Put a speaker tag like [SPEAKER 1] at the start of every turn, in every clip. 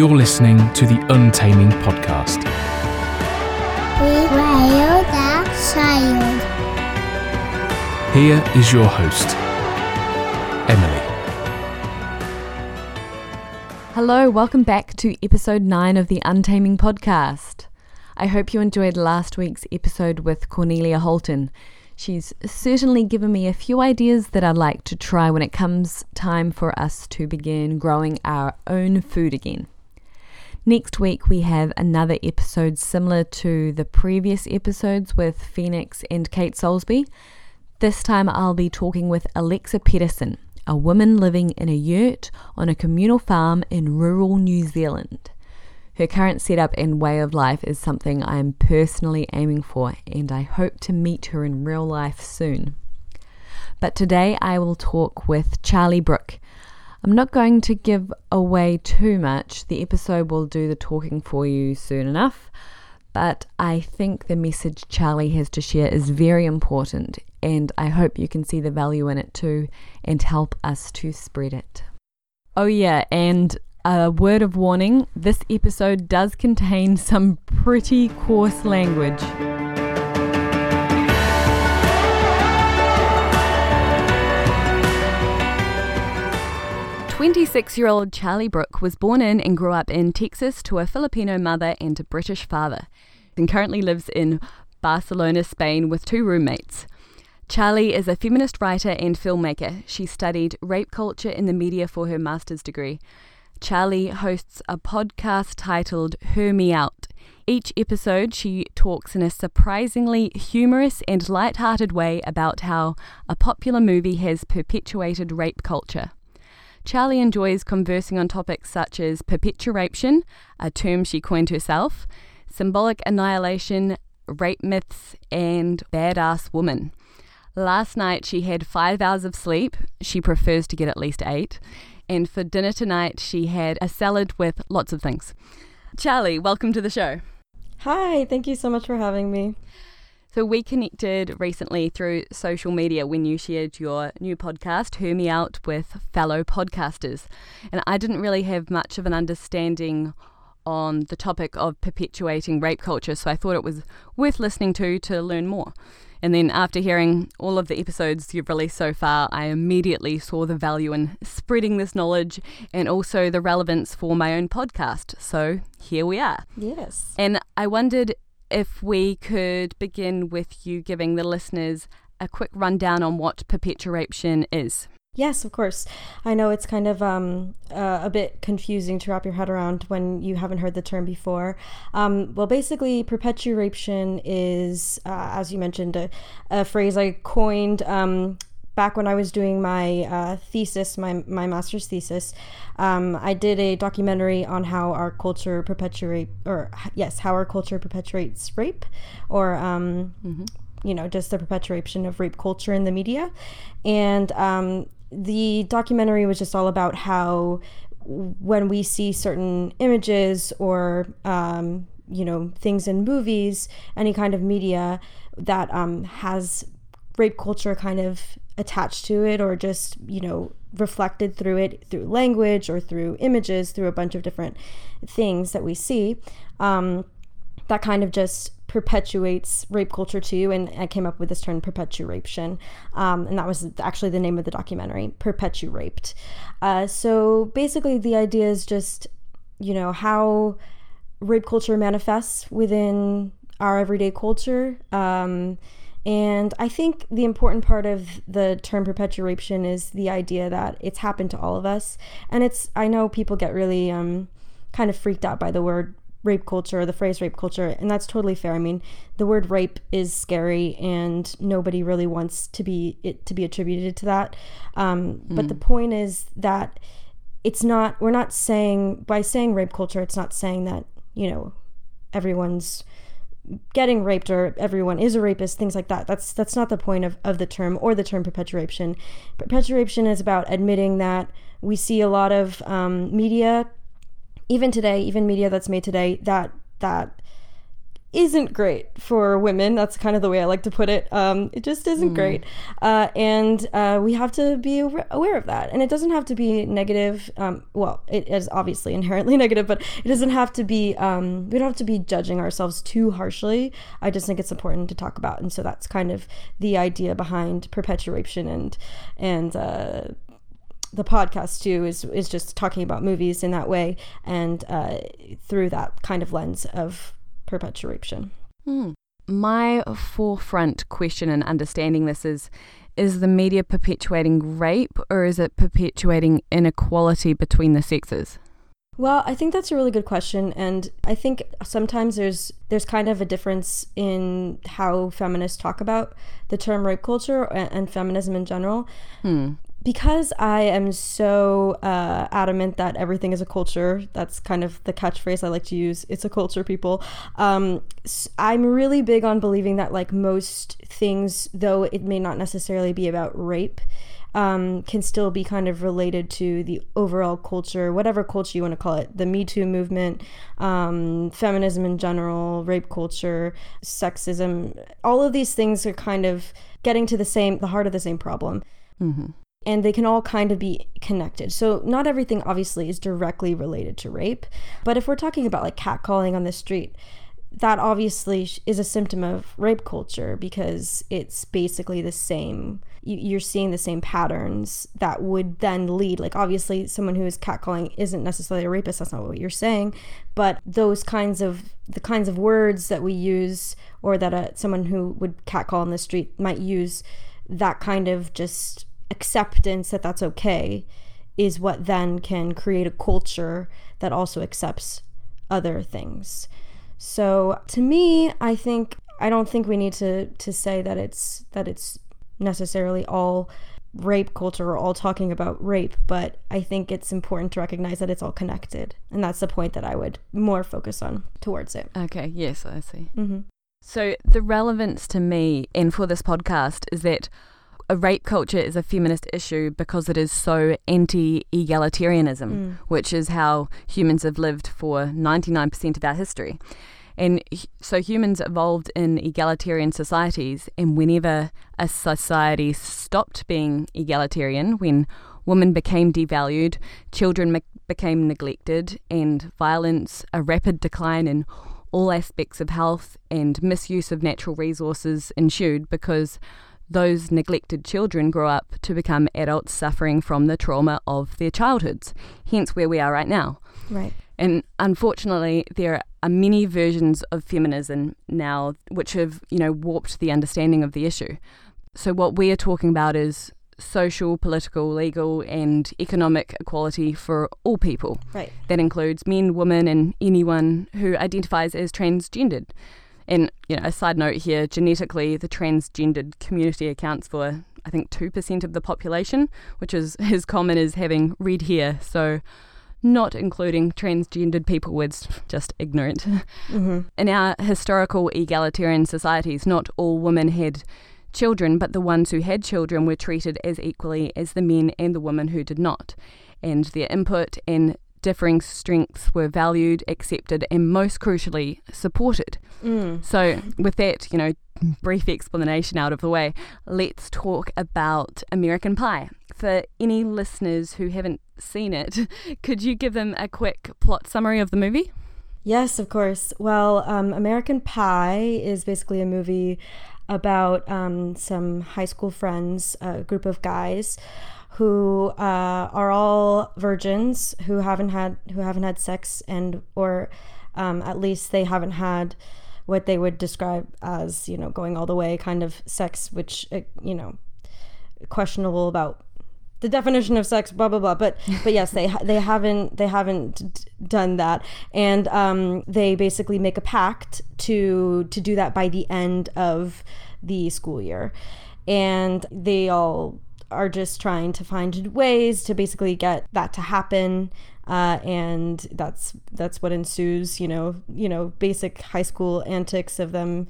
[SPEAKER 1] You're listening to the Untaming Podcast.
[SPEAKER 2] We rail that child.
[SPEAKER 1] Here is your host, Emily.
[SPEAKER 3] Hello, welcome back to episode 9 of the Untaming Podcast. I hope you enjoyed last week's episode with Cornelia Holton. She's certainly given me a few ideas that I'd like to try when it comes time for us to begin growing our own food again. Next week, we have another episode similar to the previous episodes with Phoenix and Kate Soulsby. This time, I'll be talking with Alexa Pedersen, a woman living in a yurt on a communal farm in rural New Zealand. Her current setup and way of life is something I am personally aiming for, and I hope to meet her in real life soon. But today I will talk with Charlie Brooke. I'm not going to give away too much, the episode will do the talking for you soon enough. But I think the message Charlie has to share is very important, and I hope you can see the value in it too and help us to spread it. Oh, yeah, and a word of warning this episode does contain some pretty coarse language. Twenty-six-year-old Charlie Brooke was born in and grew up in Texas to a Filipino mother and a British father, and currently lives in Barcelona, Spain, with two roommates. Charlie is a feminist writer and filmmaker. She studied rape culture in the media for her master's degree. Charlie hosts a podcast titled Her Me Out. Each episode, she talks in a surprisingly humorous and light-hearted way about how a popular movie has perpetuated rape culture. Charlie enjoys conversing on topics such as perpetuation, a term she coined herself, symbolic annihilation, rape myths, and badass woman. Last night she had five hours of sleep. She prefers to get at least eight. And for dinner tonight, she had a salad with lots of things. Charlie, welcome to the show.
[SPEAKER 4] Hi, thank you so much for having me.
[SPEAKER 3] So, we connected recently through social media when you shared your new podcast, Hear Me Out, with fellow podcasters. And I didn't really have much of an understanding on the topic of perpetuating rape culture, so I thought it was worth listening to to learn more. And then after hearing all of the episodes you've released so far, I immediately saw the value in spreading this knowledge and also the relevance for my own podcast. So here we are.
[SPEAKER 4] Yes.
[SPEAKER 3] And I wondered if we could begin with you giving the listeners a quick rundown on what perpetuation is.
[SPEAKER 4] Yes, of course. I know it's kind of um, uh, a bit confusing to wrap your head around when you haven't heard the term before. Um, well, basically, perpetuation is, uh, as you mentioned, a, a phrase I coined um, back when I was doing my uh, thesis, my, my master's thesis. Um, I did a documentary on how our culture perpetuate, or yes, how our culture perpetuates rape, or um, mm-hmm you know just the perpetuation of rape culture in the media and um, the documentary was just all about how when we see certain images or um, you know things in movies any kind of media that um, has rape culture kind of attached to it or just you know reflected through it through language or through images through a bunch of different things that we see. Um, that kind of just perpetuates rape culture too and i came up with this term perpetuation. Um, and that was actually the name of the documentary perpetuate. Uh, so basically the idea is just you know how rape culture manifests within our everyday culture. Um, and I think the important part of the term perpetuation is the idea that it's happened to all of us. And it's, I know people get really um, kind of freaked out by the word rape culture, or the phrase rape culture, and that's totally fair. I mean, the word rape is scary, and nobody really wants to be it to be attributed to that. Um, mm. But the mm. point is that it's not. We're not saying by saying rape culture, it's not saying that you know everyone's getting raped or everyone is a rapist things like that. That's that's not the point of, of the term or the term perpetuation. Perpetuation is about admitting that we see a lot of um, media even today, even media that's made today, that that isn't great for women. That's kind of the way I like to put it. Um, it just isn't great. Uh, and uh, we have to be aware of that. And it doesn't have to be negative. Um, well, it is obviously inherently negative, but it doesn't have to be, um, we don't have to be judging ourselves too harshly. I just think it's important to talk about. And so that's kind of the idea behind perpetuation and, and, uh, the podcast too is is just talking about movies in that way and uh, through that kind of lens of perpetuation. Hmm.
[SPEAKER 3] My forefront question in understanding this is is the media perpetuating rape or is it perpetuating inequality between the sexes?
[SPEAKER 4] Well, I think that's a really good question, and I think sometimes there's there's kind of a difference in how feminists talk about the term rape culture and, and feminism in general. Hmm. Because I am so uh, adamant that everything is a culture, that's kind of the catchphrase I like to use. It's a culture, people. Um, I'm really big on believing that, like most things, though it may not necessarily be about rape, um, can still be kind of related to the overall culture, whatever culture you want to call it, the Me Too movement, um, feminism in general, rape culture, sexism. All of these things are kind of getting to the same, the heart of the same problem. And they can all kind of be connected. So, not everything obviously is directly related to rape. But if we're talking about like catcalling on the street, that obviously is a symptom of rape culture because it's basically the same you, you're seeing the same patterns that would then lead like obviously someone who is catcalling isn't necessarily a rapist that's not what you're saying but those kinds of the kinds of words that we use or that a, someone who would catcall on the street might use that kind of just acceptance that that's okay is what then can create a culture that also accepts other things so to me, I think I don't think we need to to say that it's that it's necessarily all rape culture or all talking about rape, but I think it's important to recognize that it's all connected. And that's the point that I would more focus on towards it.
[SPEAKER 3] Okay, yes, I see. Mm-hmm. So, the relevance to me and for this podcast is that a rape culture is a feminist issue because it is so anti egalitarianism, mm. which is how humans have lived for 99% of our history. And so humans evolved in egalitarian societies, and whenever a society stopped being egalitarian, when women became devalued, children me- became neglected, and violence, a rapid decline in all aspects of health, and misuse of natural resources ensued because those neglected children grow up to become adults suffering from the trauma of their childhoods, hence where we are right now.
[SPEAKER 4] Right.
[SPEAKER 3] And unfortunately, there are many versions of feminism now which have, you know, warped the understanding of the issue. So what we are talking about is social, political, legal, and economic equality for all people.
[SPEAKER 4] Right.
[SPEAKER 3] That includes men, women, and anyone who identifies as transgendered. And you know, a side note here: genetically, the transgendered community accounts for I think two percent of the population, which is as common as having red hair. So, not including transgendered people was just ignorant. Mm-hmm. In our historical egalitarian societies, not all women had children, but the ones who had children were treated as equally as the men and the women who did not, and their input and differing strengths were valued, accepted, and most crucially, supported. So, with that, you know, brief explanation out of the way, let's talk about American Pie. For any listeners who haven't seen it, could you give them a quick plot summary of the movie?
[SPEAKER 4] Yes, of course. Well, um, American Pie is basically a movie about um, some high school friends, a group of guys who uh, are all virgins who haven't had who haven't had sex and or um, at least they haven't had what they would describe as you know going all the way kind of sex, which uh, you know questionable about the definition of sex blah blah blah. But but yes they they haven't they haven't done that. And um they basically make a pact to to do that by the end of the school year. And they all are just trying to find ways to basically get that to happen uh, and that's that's what ensues you know you know basic high school antics of them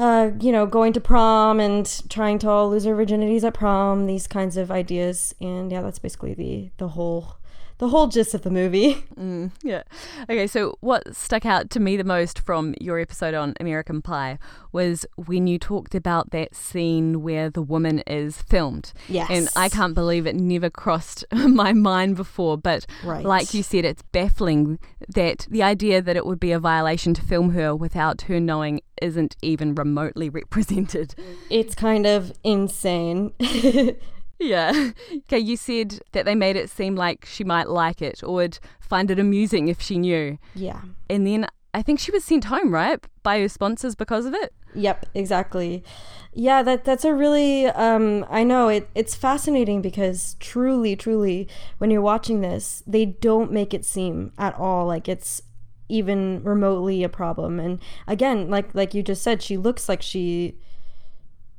[SPEAKER 4] uh, you know, going to prom and trying to all lose their virginities at prom, these kinds of ideas. And yeah, that's basically the the whole the whole gist of the movie.
[SPEAKER 3] Mm, yeah. Okay, so what stuck out to me the most from your episode on American Pie was when you talked about that scene where the woman is filmed.
[SPEAKER 4] Yes.
[SPEAKER 3] And I can't believe it never crossed my mind before, but
[SPEAKER 4] Right.
[SPEAKER 3] like you said, it's baffling that the idea that it would be a violation to film her without her knowing isn't even remotely represented.
[SPEAKER 4] It's kind of insane.
[SPEAKER 3] Yeah. Okay, you said that they made it seem like she might like it or would find it amusing if she knew.
[SPEAKER 4] yeah.
[SPEAKER 3] And then I think she was sent home, right? By her sponsors because of it.
[SPEAKER 4] Yep, exactly. Yeah, that that's a really um I know it it's fascinating because truly truly when you're watching this, they don't make it seem at all like it's even remotely a problem. And again, like like you just said, she looks like she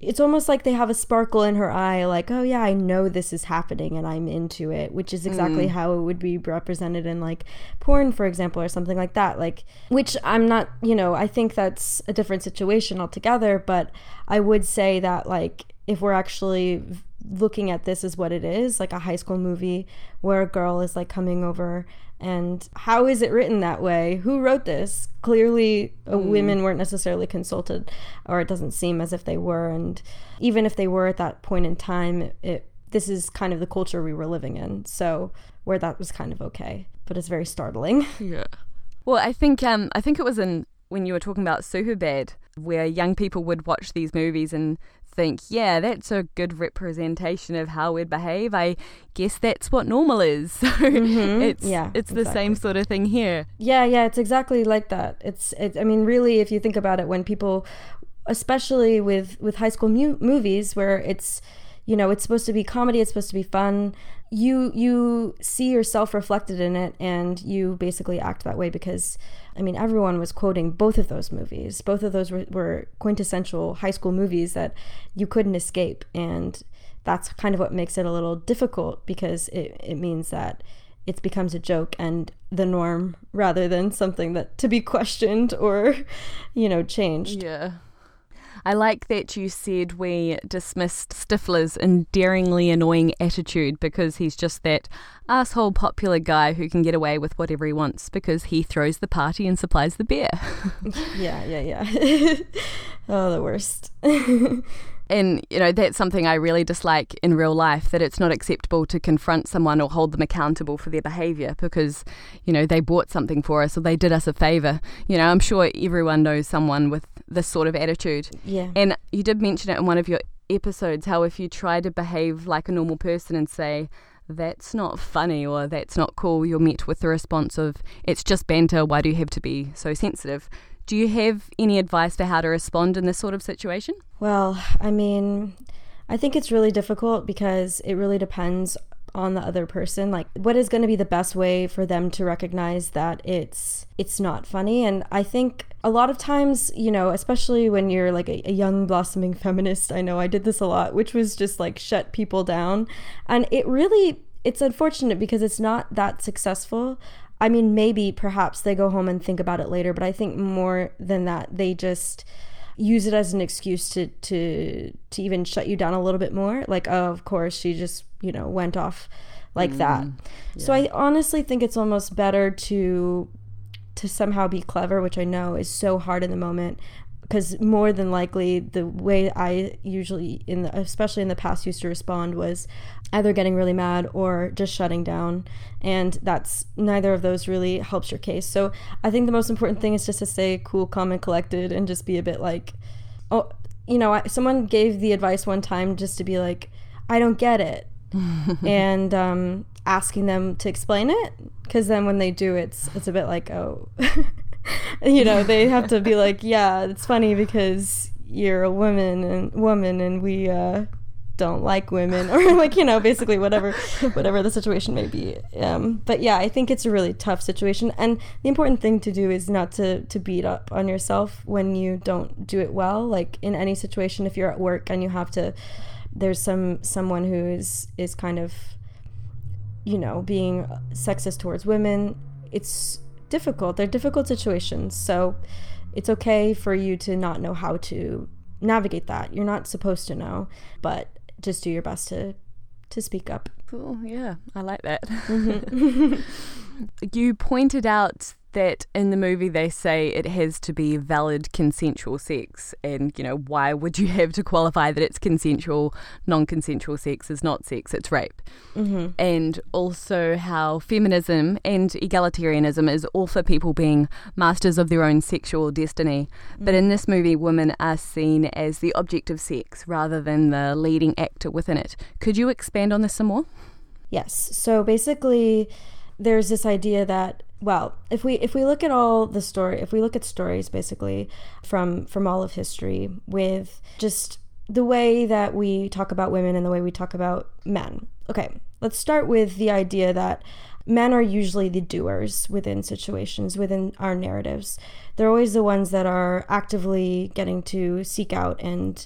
[SPEAKER 4] it's almost like they have a sparkle in her eye like oh yeah i know this is happening and i'm into it which is exactly mm. how it would be represented in like porn for example or something like that like which i'm not you know i think that's a different situation altogether but i would say that like if we're actually looking at this as what it is like a high school movie where a girl is like coming over and how is it written that way? Who wrote this? Clearly uh, women weren't necessarily consulted or it doesn't seem as if they were. And even if they were at that point in time it this is kind of the culture we were living in. So where that was kind of okay but it's very startling.
[SPEAKER 3] Yeah. Well, I think um I think it was in when you were talking about Superbad where young people would watch these movies and think, yeah, that's a good representation of how we'd behave. I guess that's what normal is. So mm-hmm. it's
[SPEAKER 4] Yeah,
[SPEAKER 3] it's the same sort of thing here.
[SPEAKER 4] Yeah, yeah, it's exactly like that. It's, it, I mean, really, if you think about it, when people, especially with with high school mu- movies, where it's, you know, it's supposed to be comedy, it's supposed to be fun. You you see yourself reflected in it, and you basically act that way because, I mean, everyone was quoting both of those movies. Both of those were, were quintessential high school movies that you couldn't escape, and that's kind of what makes it a little difficult because it, it means that it becomes a joke and the norm rather than something that to be questioned or you know changed
[SPEAKER 3] Yeah. I like that you said we dismissed Stifler's endearingly annoying attitude because he's just that asshole popular guy who can get away with whatever he wants because he throws the party and supplies the beer.
[SPEAKER 4] yeah yeah yeah oh the worst
[SPEAKER 3] And, you know, that's something I really dislike in real life that it's not acceptable to confront someone or hold them accountable for their behavior because, you know, they bought something for us or they did us a favor. You know, I'm sure everyone knows someone with this sort of attitude.
[SPEAKER 4] yeah
[SPEAKER 3] And you did mention it in one of your episodes how if you try to behave like a normal person and say, that's not funny or that's not cool, you're met with the response of, it's just banter, why do you have to be so sensitive? Do you have any advice for how to respond in this sort of situation?
[SPEAKER 4] well i mean i think it's really difficult because it really depends on the other person like what is going to be the best way for them to recognize that it's it's not funny? And i think a lot of times you know especially when you're like a, a young blossoming feminist i know i did this a lot which was just like shut people down. And it really it's unfortunate because it's not that successful. I mean maybe perhaps they go home and think about it later but i think more than that they just use it as an excuse to to to even shut you down a little bit more? Like oh of course she just you know went off like that. Mm, so i honestly think it's almost better to to somehow be clever which i know is so hard in the moment because more than likely the way i usually in the especially in the past used to respond was either getting really mad or just shutting down. And that's neither of those really helps your case. So i think the most important thing is just to stay cool calm and collected and just be a bit like oh you know I, someone gave the advice one time just to be like i don't get it. And um, asking them to explain it because then when they do it's it's a bit like oh you know they have to be like yeah it's funny because you're a woman and woman and we uh, don't like women or like you know basically whatever whatever the situation may be. Um, but yeah i think it's a really tough situation. And the important thing to do is not to to beat up on yourself when you don't do it well. Like in any situation if you're at work and you have to there's some someone who is is kind of you know being sexist towards women it's difficult they're difficult situations so it's okay for you to not know how to navigate that you're not supposed to know but just do your best to to speak up.
[SPEAKER 3] Cool. Yeah, I like that. Mm-hmm. you pointed out that in the movie they say it has to be valid consensual sex and you know why would you have to qualify that it's consensual? Non-consensual sex is not sex it's rape. Mm-hmm. and also how feminism and egalitarianism is all for people being masters of their own sexual destiny. Mm-hmm. but in this movie women are seen as the object of sex rather than the leading actor within it. Could you expand on this some more?
[SPEAKER 4] Yes. So basically there's this idea that well, if we if we look at all the story, if we look at stories basically from from all of history with just the way that we talk about women and the way we talk about men. Okay, let's start with the idea that men are usually the doers within situations, within our narratives. They're always the ones that are actively getting to seek out and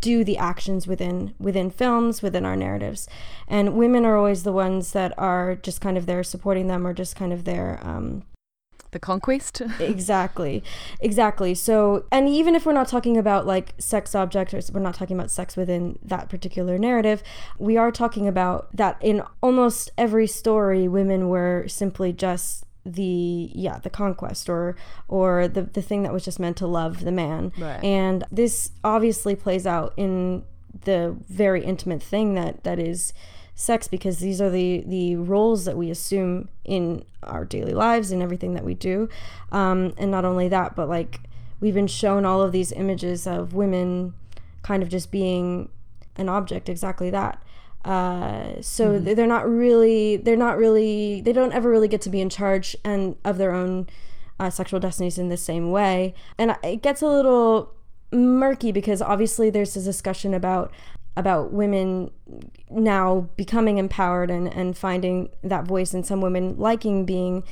[SPEAKER 4] do the actions within within films within our narratives. And women are always the ones that are just kind of there supporting them or just kind of there um,
[SPEAKER 3] the conquest.
[SPEAKER 4] Exactly. Exactly. So and even if we're not talking about like sex objects or we're not talking about sex within that particular narrative we are talking about that in almost every story women were simply just the yeah the conquest or or the the thing that was just meant to love the man. Right. and this obviously plays out in the very intimate thing that that is sex because these are the the roles that we assume in our daily lives and everything that we do. Um, and not only that but like we've been shown all of these images of women kind of just being an object exactly that uh, so mm-hmm. they're not really they're not really they don't ever really get to be in charge and of their own uh, sexual destinies in the same way. And it gets a little murky because obviously there's this discussion about about women now becoming empowered and, and finding that voice and some women liking being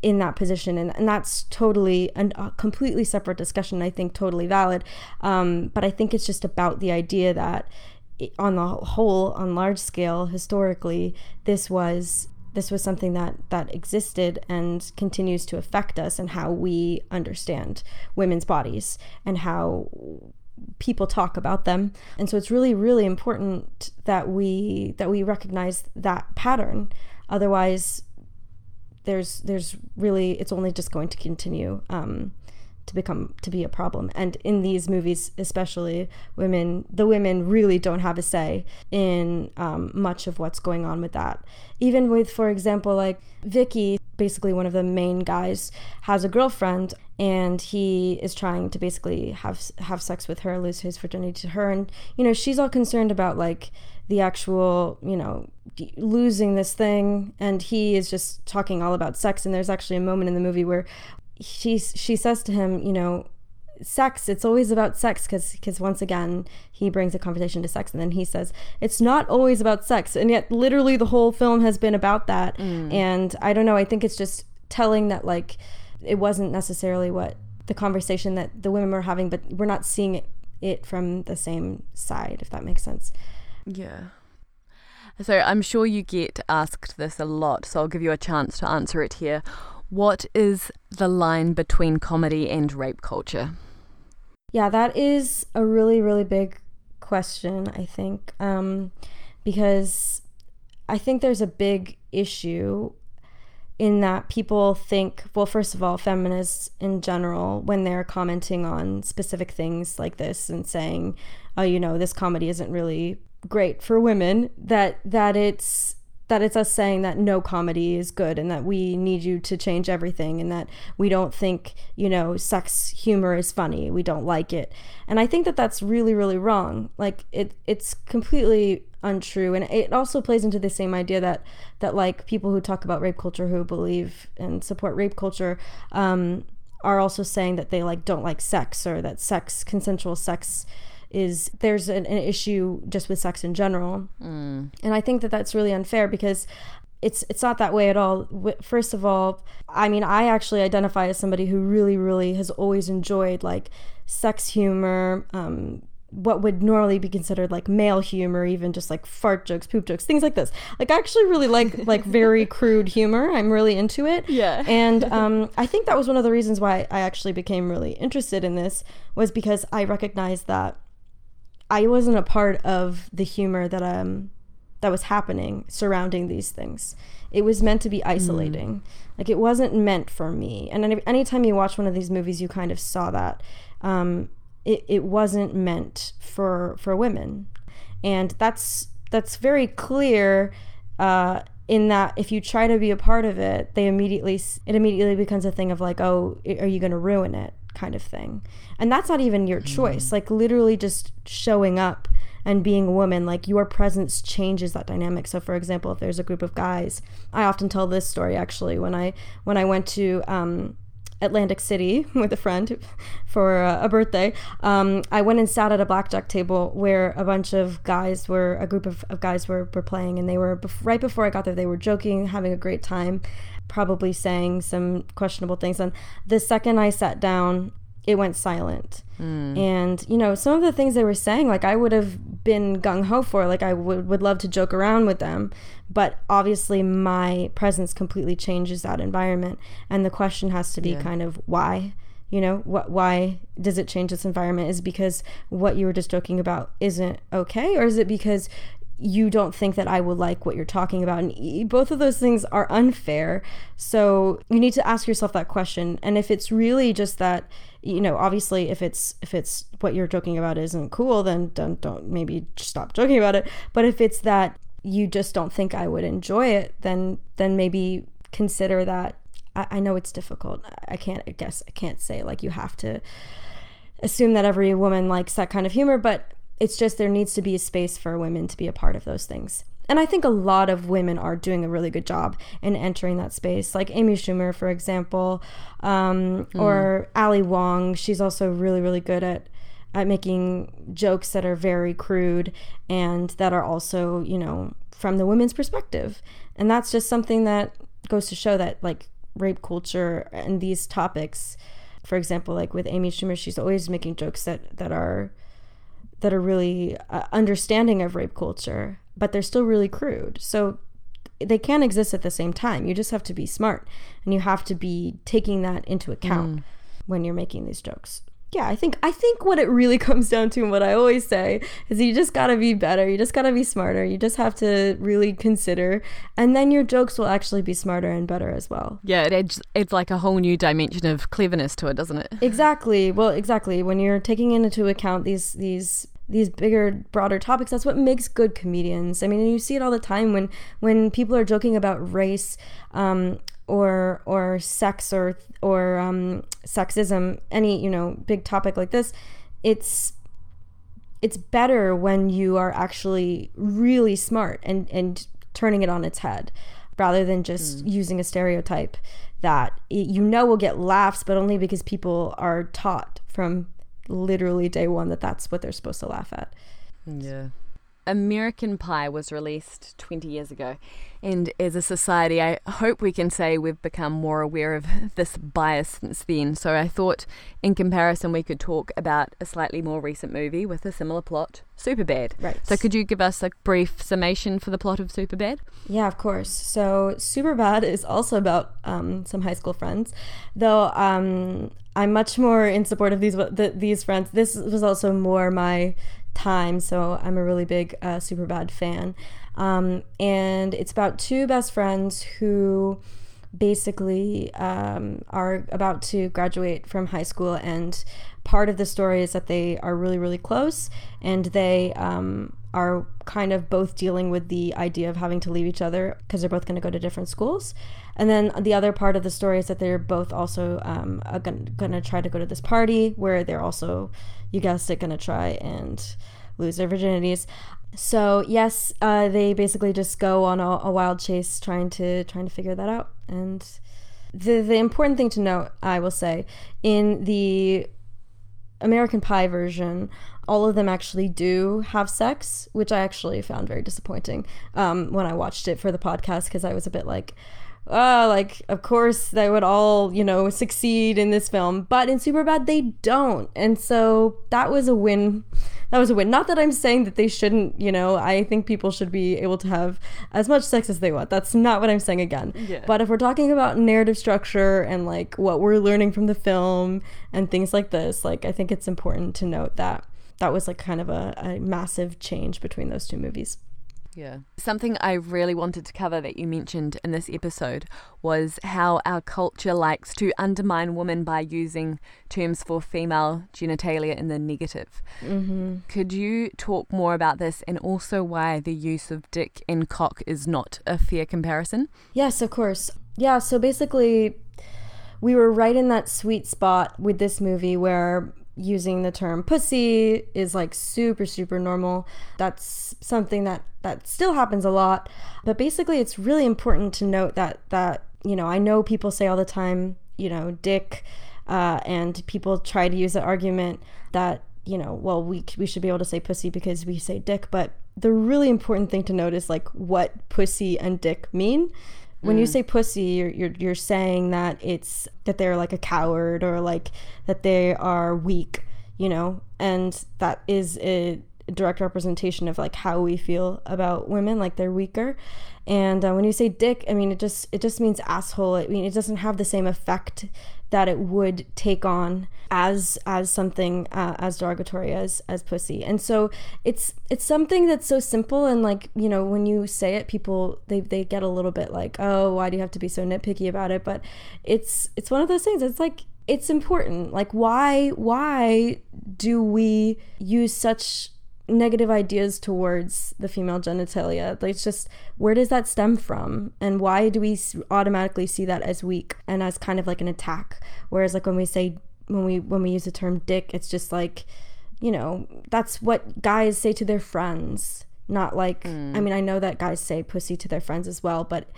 [SPEAKER 4] in that position. And, and that's totally an, a completely separate discussion i think totally valid. Um, but i think it's just about the idea that on the whole, on large scale, historically, this was this was something that that existed and continues to affect us and how we understand women's bodies and how people talk about them. And so it's really really important that we that we recognize that pattern. Otherwise there's there's really it's only just going to continue um, to become to be a problem. And in these movies especially women the women really don't have a say in um, much of what's going on with that. Even with for example like vicky basically one of the main guys has a girlfriend and he is trying to basically have have sex with her lose his virginity to her. And you know she's all concerned about like the actual you know losing this thing. And he is just talking all about sex. And there's actually a moment in the movie where she she says to him, you know, sex it's always about sex because because once again he brings a conversation to sex. And then he says it's not always about sex. And yet literally the whole film has been about that. Mm. and i don't know i think it's just telling that like it wasn't necessarily what the conversation that the women were having but we're not seeing it, it from the same side if that makes sense.
[SPEAKER 3] Yeah. So i'm sure you get asked this a lot so i'll give you a chance to answer it here what is the line between comedy and rape culture?
[SPEAKER 4] Yeah, that is a really, really big question, I think, um, because I think there's a big issue in that people think, well, first of all, feminists in general, when they're commenting on specific things like this and saying, oh, you know, this comedy isn't really great for women, that that it's that it's us saying that no comedy is good and that we need you to change everything and that we don't think you know sex humor is funny. We don't like it. And i think that that's really really wrong. Like it it's completely untrue. And it also plays into the same idea that that like people who talk about rape culture who believe and support rape culture um, are also saying that they like don't like sex or that sex consensual sex is there's an, an issue just with sex in general. Mm. And I think that that's really unfair because it's it's not that way at all. First of all, I mean, I actually identify as somebody who really, really has always enjoyed like sex humor, um, what would normally be considered like male humor, even just like fart jokes, poop jokes, things like this. Like I actually really like like very crude humor. I'm really into it.
[SPEAKER 3] Yeah.
[SPEAKER 4] and um, I think that was one of the reasons why I actually became really interested in this was because I recognized that I wasn't a part of the humor that um that was happening surrounding these things. It was meant to be isolating. Like it wasn't meant for me. And any, anytime you watch one of these movies, you kind of saw that. Um, it, it wasn't meant for for women, and that's that's very clear. Uh, in that if you try to be a part of it they immediately it immediately becomes a thing of like oh are you going to ruin it kind of thing. And that's not even your choice. Like literally just showing up and being a woman like your presence changes that dynamic. So for example if there's a group of guys i often tell this story actually. When i when i went to um, Atlantic City with a friend for uh, a birthday. Um, I went and sat at a blackjack table where a bunch of guys were, a group of, of guys were, were playing, and they were, bef- right before I got there, they were joking, having a great time, probably saying some questionable things. And the second I sat down, it went silent. Hmm. And, you know, some of the things they were saying, like I would have been gung ho for, like I would, would love to joke around with them. But obviously, my presence completely changes that environment. And the question has to be kind of why? You know, what, why does it change this environment? Is it because what you were just joking about isn't okay? Or is it because you don't think that I would like what you're talking about. And both of those things are unfair. So you need to ask yourself that question. And if it's really just that, you know, obviously if it's if it's what you're joking about isn't cool, then don't don't maybe stop joking about it. But if it's that you just don't think I would enjoy it, then then maybe consider that. I, I know it's difficult. I can't I guess I can't say like you have to assume that every woman likes that kind of humor, but it's just there needs to be a space for women to be a part of those things. And I think a lot of women are doing a really good job in entering that space, like Amy Schumer, for example, um, or Ali Wong. She's also really, really good at at making jokes that are very crude and that are also, you know, from the women's perspective. And that's just something that goes to show that like rape culture and these topics, for example, like with Amy Schumer, she's always making jokes that that are that are really uh, understanding of rape culture, but they're still really crude. So they can exist at the same time. You just have to be smart and you have to be taking that into account when you're making these jokes. Yeah, I think I think what it really comes down to and what I always say is you just got to be better. You just got to be smarter. You just have to really consider and then your jokes will actually be smarter and better as well.
[SPEAKER 3] Yeah, it adds, adds like a whole new dimension of cleverness to it, doesn't it?
[SPEAKER 4] Exactly. Well, exactly. When you're taking into account these these these bigger, broader topics, that's what makes good comedians. I mean, and you see it all the time when when people are joking about race, um, or or sex or or um, sexism, any you know big topic like this. It's it's better when you are actually really smart and and turning it on its head rather than just using a stereotype that it, you know will get laughs but only because people are taught from literally day one that that's what they're supposed to laugh at
[SPEAKER 3] Yeah. American Pie was released 20 years ago, and as a society, I hope we can say we've become more aware of this bias since then. So I thought, in comparison, we could talk about a slightly more recent movie with a similar plot, Superbad.
[SPEAKER 4] Right.
[SPEAKER 3] So could you give us a brief summation for the plot of Superbad?
[SPEAKER 4] Yeah, of course. So Superbad is also about um, some high school friends, though um, I'm much more in support of these the, these friends. This was also more my time, so I'm a really big uh, Superbad fan. Um, and it's about two best friends who basically um, are about to graduate from high school and part of the story is that they are really really close and they um, are kind of both dealing with the idea of having to leave each other because they're both going to go to different schools and then the other part of the story is that they're both also um, going to try to go to this party where they're also you guessed it to try and lose their virginities so yes, uh, they basically just go on a, a, wild chase trying to trying to figure that out. And the the important thing to note, I will say, in the American Pie version, all of them actually do have sex, which I actually found very disappointing um, when I watched it for the podcast because I was a bit like. Uh, like of course they would all you know succeed in this film but in superbad they don't. And so that was a win. That was a win. Not that i'm saying that they shouldn't you know i think people should be able to have as much sex as they want. That's not what i'm saying again.
[SPEAKER 3] Yeah.
[SPEAKER 4] but if we're talking about narrative structure and like what we're learning from the film and things like this like i think it's important to note that that was like kind of a, a massive change between those two movies
[SPEAKER 3] Yeah. Something I really wanted to cover that you mentioned in this episode was how our culture likes to undermine women by using terms for female genitalia in the negative.
[SPEAKER 4] Mm-hmm.
[SPEAKER 3] Could you talk more about this and also why the use of dick and cock is not a fair comparison?
[SPEAKER 4] Yes, of course. Yeah, so basically, we were right in that sweet spot with this movie where using the term pussy is like super super normal. That's something that that still happens a lot. But basically it's really important to note that that you know i know people say all the time you know dick uh, and people try to use the argument that you know well we, we should be able to say pussy because we say dick. But the really important thing to note is like what pussy and dick mean when you say pussy you're, you're you're saying that it's that they're like a coward or like that they are weak you know? And that is a direct representation of like how we feel about women like they're weaker. And uh, when you say dick i mean it just it just means asshole. I mean it doesn't have the same effect that it would take on as as something uh, as derogatory as as pussy. And so it's it's something that's so simple and like you know when you say it people they, they get a little bit like oh why do you have to be so nitpicky about it? But it's it's one of those things. It's like it's important. Like why why do we use such negative ideas towards the female genitalia. Like, it's just where does that stem from, and why do we automatically see that as weak and as kind of like an attack? Whereas, like when we say when we when we use the term dick, it's just like, you know, that's what guys say to their friends. Not like I mean, I know that guys say pussy to their friends as well, but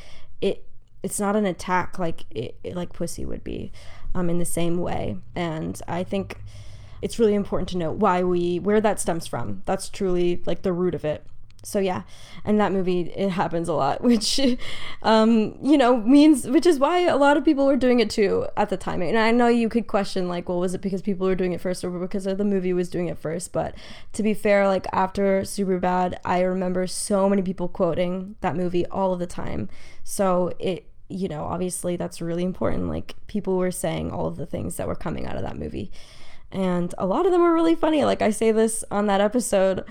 [SPEAKER 4] it it's not an attack like it, like pussy would be um, in the same way. And I think it's really important to know why we where that stems from. That's truly like the root of it. So yeah, and that movie it happens a lot, which um, you know means which is why a lot of people were doing it too at the time. And I know you could question like, well, was it because people were doing it first or because the movie was doing it first? But to be fair, like after Superbad, I remember so many people quoting that movie all of the time. So it you know obviously that's really important. Like people were saying all of the things that were coming out of that movie and a lot of them are really funny. Like i say this on that episode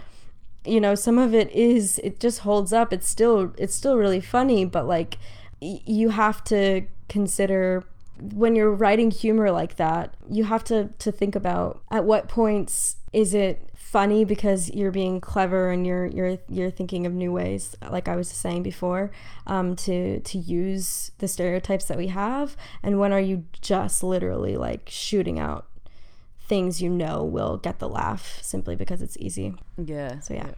[SPEAKER 4] you know some of it is it just holds up. It's still it's still really funny but like y- you have to consider when you're writing humor like that you have to to think about at what points is it funny because you're being clever and you're you're you're thinking of new ways like i was saying before um, to to use the stereotypes that we have. And when are you just literally like shooting out things you know will get the laugh simply because it's easy.
[SPEAKER 3] Yeah.
[SPEAKER 4] So yeah.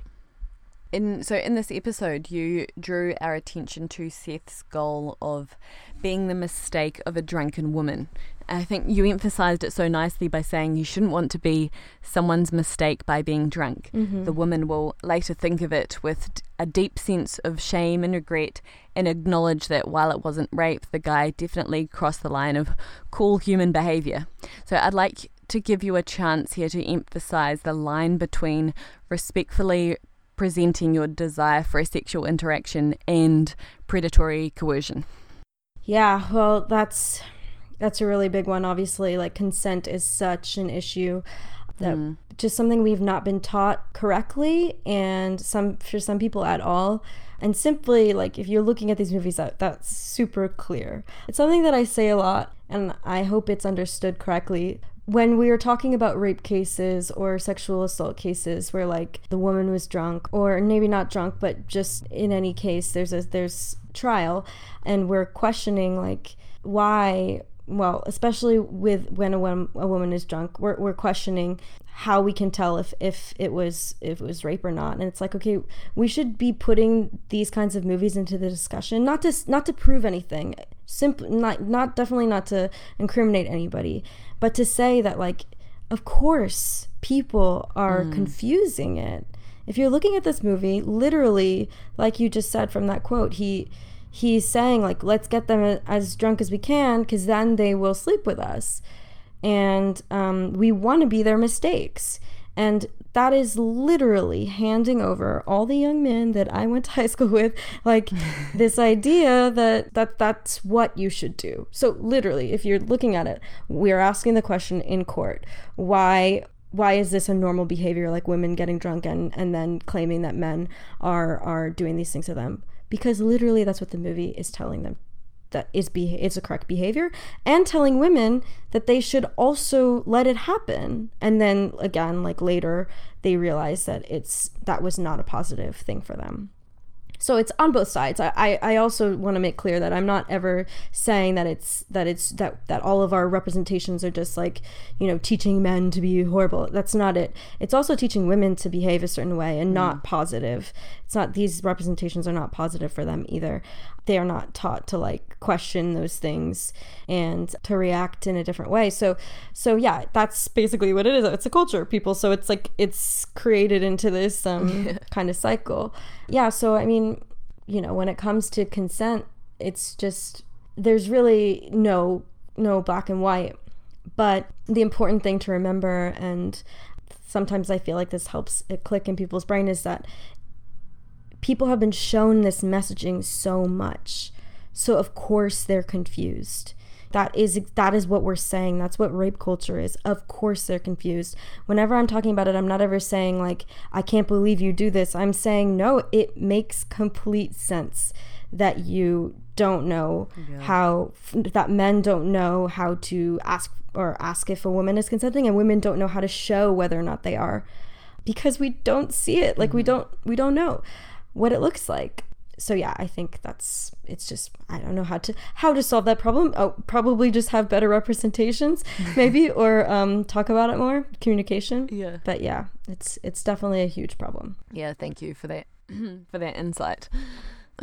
[SPEAKER 3] In so in this episode, you drew our attention to Seth's goal of being the mistake of a drunken woman. I think you emphasized it so nicely by saying you shouldn't want to be someone's mistake by being drunk.
[SPEAKER 4] Mm-hmm.
[SPEAKER 3] The woman will later think of it with a deep sense of shame and regret and acknowledge that while it wasn't rape, the guy definitely crossed the line of cool human behavior. So I'd like to give you a chance here to emphasize the line between respectfully presenting your desire for a sexual interaction and predatory coercion.
[SPEAKER 4] Yeah, well, that's that's a really big one obviously. Like consent is such an issue that
[SPEAKER 3] Mm.
[SPEAKER 4] just something we've not been taught correctly and some for some people at all. And simply like if you're looking at these movies that that's super clear. It's something that I say a lot and I hope it's understood correctly. When we are talking about rape cases or sexual assault cases where like the woman was drunk or maybe not drunk but just in any case there's a there's trial and we're questioning like why well, especially with when a, wom- a woman is drunk, we're, we're questioning how we can tell if, if it was if it was rape or not. And it's like, okay, we should be putting these kinds of movies into the discussion, not to not to prove anything, simply not not definitely not to incriminate anybody, but to say that like, of course, people are confusing it. If you're looking at this movie, literally, like you just said from that quote, he he's saying like let's get them as drunk as we can because then they will sleep with us. And um, we want to be their mistakes. And that is literally handing over all the young men that i went to high school with like this idea that, that that's what you should do. So literally if you're looking at it we're asking the question in court why why is this a normal behavior like women getting drunk and and then claiming that men are are doing these things to them? Because literally that's what the movie is telling them that is be is a correct behavior and telling women that they should also let it happen. And then again like later they realize that it's that was not a positive thing for them. So it's on both sides. I i, I also want to make clear that i'm not ever saying that it's that it's that that all of our representations are just like you know teaching men to be horrible. That's not it. It's also teaching women to behave a certain way and not mm. positive. It's not these representations are not positive for them either. They are not taught to like question those things and to react in a different way. So so yeah that's basically what it is. It's a culture people. So it's like it's created into this um kind of cycle. Yeah so i mean you know when it comes to consent it's just there's really no no black and white. But the important thing to remember and sometimes i feel like this helps it click in people's brain is that people have been shown this messaging so much. So of course they're confused. That is that is what we're saying. That's what rape culture is. Of course they're confused. Whenever I'm talking about it, I'm not ever saying like I can't believe you do this. I'm saying no, it makes complete sense that you don't know yeah. how that men don't know how to ask or ask if a woman is consenting and women don't know how to show whether or not they are because we don't see it like mm-hmm. we don't we don't know what it looks like so yeah i think that's it's just i don't know how to how to solve that problem. Oh probably just have better representations maybe or um talk about it more communication.
[SPEAKER 3] Yeah.
[SPEAKER 4] But yeah it's it's definitely a huge problem.
[SPEAKER 3] Yeah thank you for that for that insight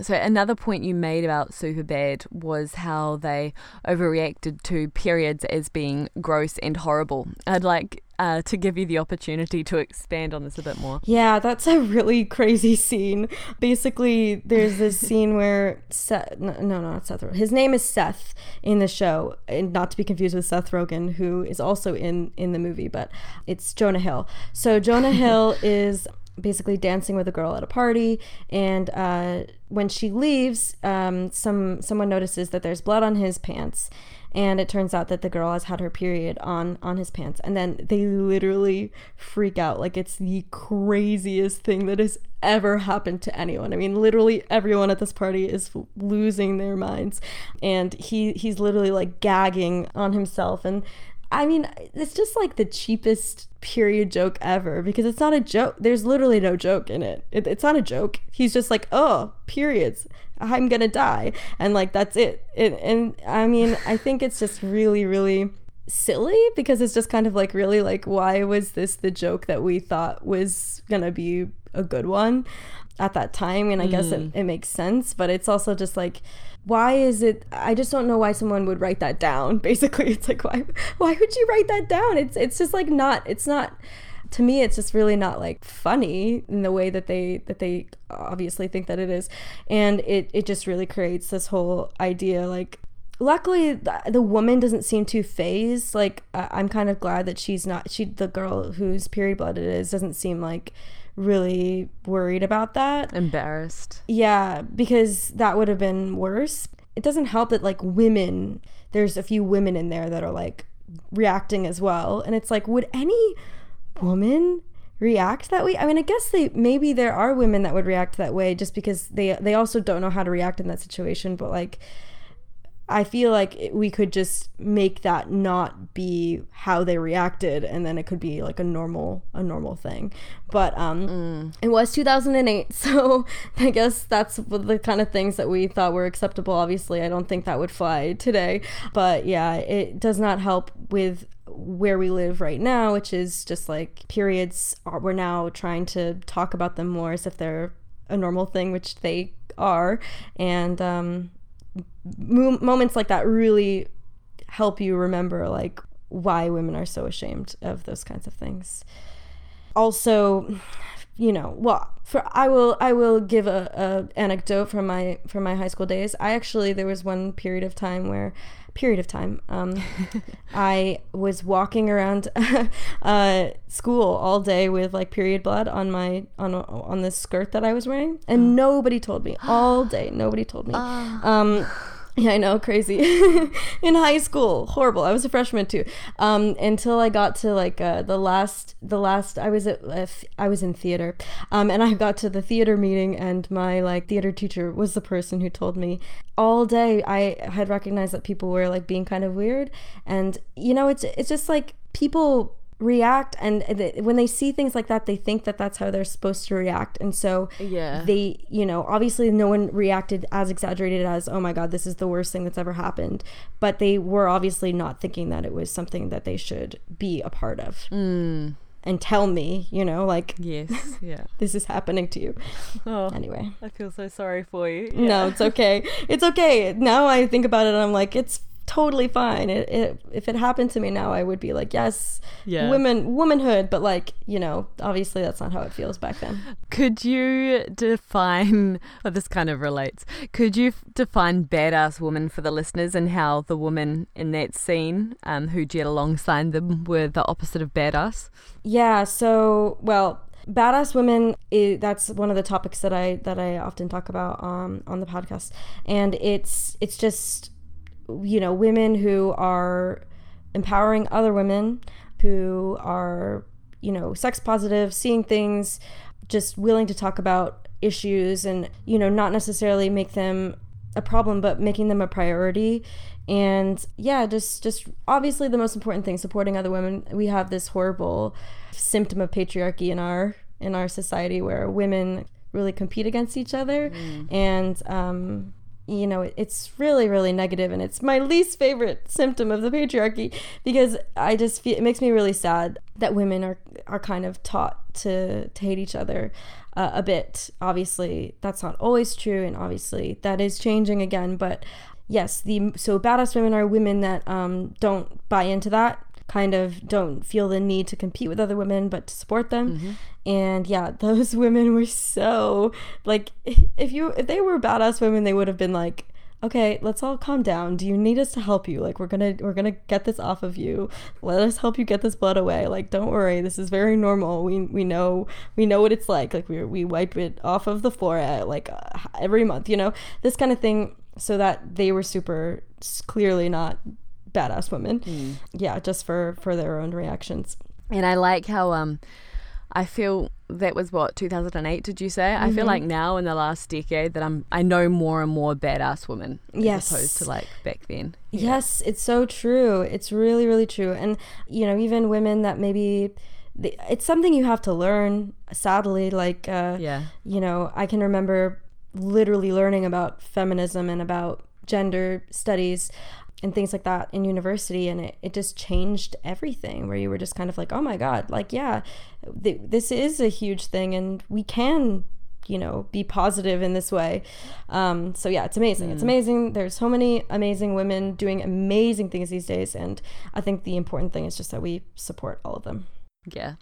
[SPEAKER 3] so another point you made about Superbad was how they overreacted to periods as being gross and horrible. I'd like uh, to give you the opportunity to expand on this a bit more.
[SPEAKER 4] Yeah, that's a really crazy scene. Basically, there's this scene where Seth, no, no, not Seth. His name is Seth in the show, and not to be confused with Seth Rogen, who is also in in the movie, but it's Jonah Hill. So Jonah Hill is basically dancing with a girl at a party. And uh, when she leaves um, some someone notices that there's blood on his pants. And it turns out that the girl has had her period on on his pants. And then they literally freak out. Like it's the craziest thing that has ever happened to anyone. I mean literally everyone at this party is losing their minds. And he he's literally like gagging on himself. And I mean, it's just like the cheapest period joke ever because it's not a joke. There's literally no joke in it. it. It's not a joke. He's just like, oh, periods. I'm gonna die, and like that's it. it. And I mean, I think it's just really, really silly because it's just kind of like really like why was this the joke that we thought was gonna be a good one at that time? And I mm. guess it, mm. it makes sense, but it's also just like why is it i just don't know why someone would write that down basically. It's like why why would you write that down? It's it's just like not it's not to me it's just really not like funny in the way that they that they obviously think that it is. And it it just really creates this whole idea like luckily the, the woman doesn't seem too fazed. Like i'm kind of glad that she's not she the girl whose period blood it is doesn't seem like really worried about that.
[SPEAKER 3] Embarrassed.
[SPEAKER 4] Yeah, because that would have been worse. It doesn't help that like women, there's a few women in there that are like reacting as well. And it's like, would any woman react that way? I mean, I guess they maybe there are women that would react that way just because they they also don't know how to react in that situation, but like I feel like we could just make that not be how they reacted and then it could be like a normal a normal thing. But um mm. it was 2008, so I guess that's the kind of things that we thought were acceptable. Obviously, I don't think that would fly today, but yeah, it does not help with where we live right now, which is just like periods are, we're now trying to talk about them more as if they're a normal thing, which they are. And um mo- moments like that really help you remember like why women are so ashamed of those kinds of things. Also, you know, well, for I will I will give a, a anecdote from my from my high school days. I actually there was one period of time where period of time um, I was walking around uh, school all day with like period blood on my on on this skirt that I was wearing, and oh. nobody told me all day. Nobody told me. Uh. Um, Yeah, I know, crazy. in high school, horrible. I was a freshman too. Um, until I got to like uh, the last, the last. I was at, uh, I was in theater, um, and I got to the theater meeting, and my like theater teacher was the person who told me all day. I had recognized that people were like being kind of weird, and you know, it's it's just like people react and th- when they see things like that they think that that's how they're supposed to react and so
[SPEAKER 3] Yeah.
[SPEAKER 4] they you know obviously no one reacted as exaggerated as oh my god this is the worst thing that's ever happened but they were obviously not thinking that it was something that they should be a part of
[SPEAKER 3] Mm.
[SPEAKER 4] and tell me you know like
[SPEAKER 3] Yes. Yeah.
[SPEAKER 4] this is happening to you
[SPEAKER 3] Oh,
[SPEAKER 4] anyway
[SPEAKER 3] I feel so sorry for you.
[SPEAKER 4] no it's okay it's okay now i think about it and i'm like it's totally fine. It, it if it happened to me now i would be like yes
[SPEAKER 3] Yeah.
[SPEAKER 4] women womanhood. But like you know obviously that's not how it feels back then.
[SPEAKER 3] Could you define, well, this kind of relates, could you f- define badass woman for the listeners and how the women in that scene um, who jet alongside them were the opposite of badass?
[SPEAKER 4] yeah so well badass women that's one of the topics that i that i often talk about um, on the podcast. And it's it's just you know women who are empowering other women who are you know sex positive seeing things just willing to talk about issues and you know not necessarily make them a problem but making them a priority. And yeah just just obviously the most important thing supporting other women. We have this horrible symptom of patriarchy in our in our society where women really compete against each other. And um you know it's really really negative and it's my least favorite symptom of the patriarchy because i just feel it makes me really sad that women are are kind of taught to, to hate each other uh, a bit. Obviously that's not always true and obviously that is changing again but yes the so badass women are women that um, don't buy into that kind of don't feel the need to compete with other women but to support them and yeah those women were so like if you if they were badass women they would have been like okay let's all calm down. Do you need us to help you? Like we're gonna we're gonna get this off of you. Let us help you get this blood away. Like don't worry. This is very normal. We we know we know what it's like. Like we we wipe it off of the floor at like uh, every month you know? This kind of thing so that they were super clearly not badass women. Yeah just for for their own reactions.
[SPEAKER 3] And I like how um, I feel that was what 2008. Did you say? I feel
[SPEAKER 4] Mm-hmm.
[SPEAKER 3] like now in the last decade that I'm I know more and more badass women
[SPEAKER 4] Yes.
[SPEAKER 3] as opposed to like back then.
[SPEAKER 4] Yes, it's so true. It's really, really true. And, you know, even women that maybe they, it's something you have to learn, sadly. Like, uh,
[SPEAKER 3] Yeah.
[SPEAKER 4] you know, I can remember literally learning about feminism and about gender studies and things like that in university and it, it just changed everything where you were just kind of like oh my god like yeah th- this is a huge thing and we can you know be positive in this way. Um, so yeah it's amazing. It's amazing. There's so many amazing women doing amazing things these days and i think the important thing is just that we support all of them.
[SPEAKER 3] Yeah.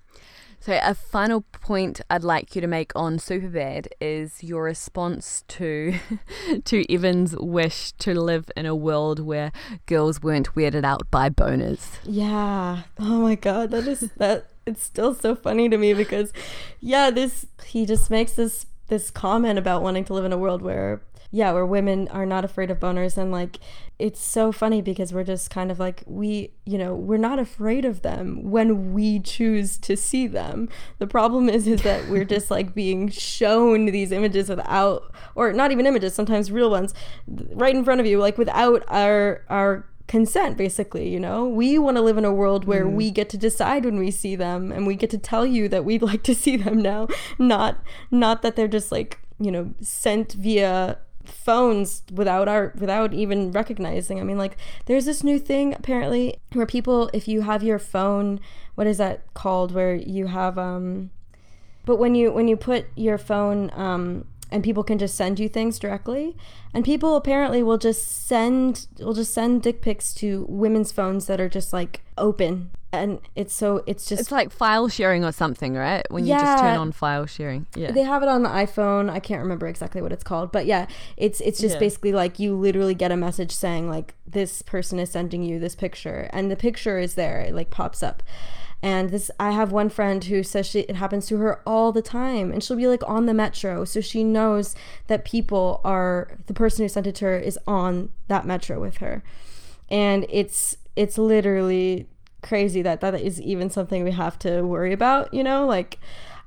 [SPEAKER 3] So a final point I'd like you to make on Superbad is your response to to Evan's wish to live in a world where girls weren't weirded out by boners.
[SPEAKER 4] Yeah. Oh my god, that is that it's still so funny to me because yeah, this he just makes this this comment about wanting to live in a world where yeah, where women are not afraid of boners and like it's so funny because we're just kind of like we, you know, we're not afraid of them when we choose to see them. The problem is is that we're just like being shown these images without or not even images, sometimes real ones right in front of you like without our our consent basically you know? We want to live in a world where mm-hmm. we get to decide when we see them and we get to tell you that we'd like to see them now. Not not that they're just like you know sent via phones without our without even recognizing. I mean like there's this new thing apparently where people if you have your phone what is that called? Where you have um but when you when you put your phone um and people can just send you things directly and people apparently will just send will just send dick pics to women's phones that are just like open and it's so it's just
[SPEAKER 3] It's like file sharing or something, right? When you just turn on file sharing. Yeah.
[SPEAKER 4] they have it on the iPhone. I can't remember exactly what it's called, but yeah, it's it's just
[SPEAKER 3] Yeah.
[SPEAKER 4] basically like you literally get a message saying like this person is sending you this picture, and the picture is there. It like pops up, And this, I have one friend who says she, it happens to her all the time. And she'll be like on the metro. So she knows that people are, the person who sent it to her is on that metro with her. And it's, it's literally crazy that that is even something we have to worry about, you know? Like,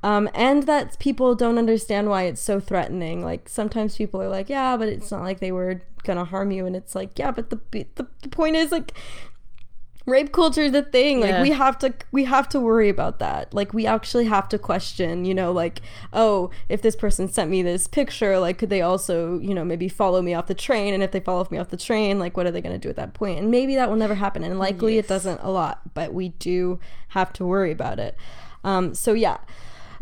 [SPEAKER 4] um, and that people don't understand why it's so threatening. Like sometimes people are like, yeah, but it's not like they were gonna harm you, and it's like, yeah, but the the, the point is like rape culture is a thing. Like we have to we have to worry about that. Like we actually have to question you know like oh if this person sent me this picture like could they also you know maybe follow me off the train? And if they follow me off the train like what are they going to do at that point? And maybe that will never happen. And likely it doesn't a lot but we do have to worry about it. Um so yeah.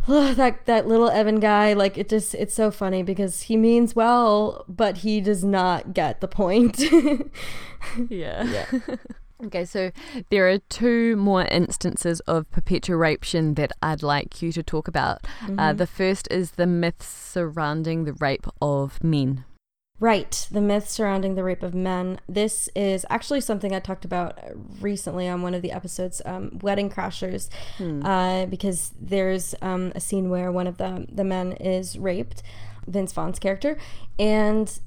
[SPEAKER 4] That that little Evan guy, like it just it's so funny because he means well, but he does not get the point.
[SPEAKER 3] Yeah. Yeah. okay, so there are two more instances of perpetuation that I'd like you to talk about. Uh, the first is the myths surrounding the rape of men.
[SPEAKER 4] Right, the myths surrounding the rape of men. This is actually something I talked about recently on one of the episodes, um, Wedding Crashers, uh, because there's um, a scene where one of the the men is raped, Vince Vaughn's character, and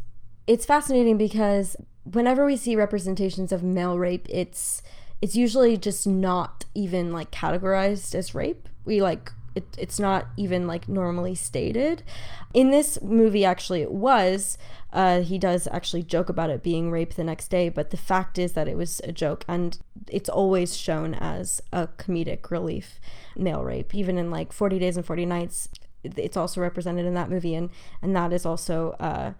[SPEAKER 4] it's fascinating because whenever we see representations of male rape, it's it's usually just not even like categorized as rape. We like it, it's not even like normally stated. In this movie, actually, it was. Uh, he does actually joke about it being rape the next day, but the fact is that it was a joke, and it's always shown as a comedic relief, male rape. Even in like Forty Days and Forty Nights, it's also represented in that movie, and and that is also uh,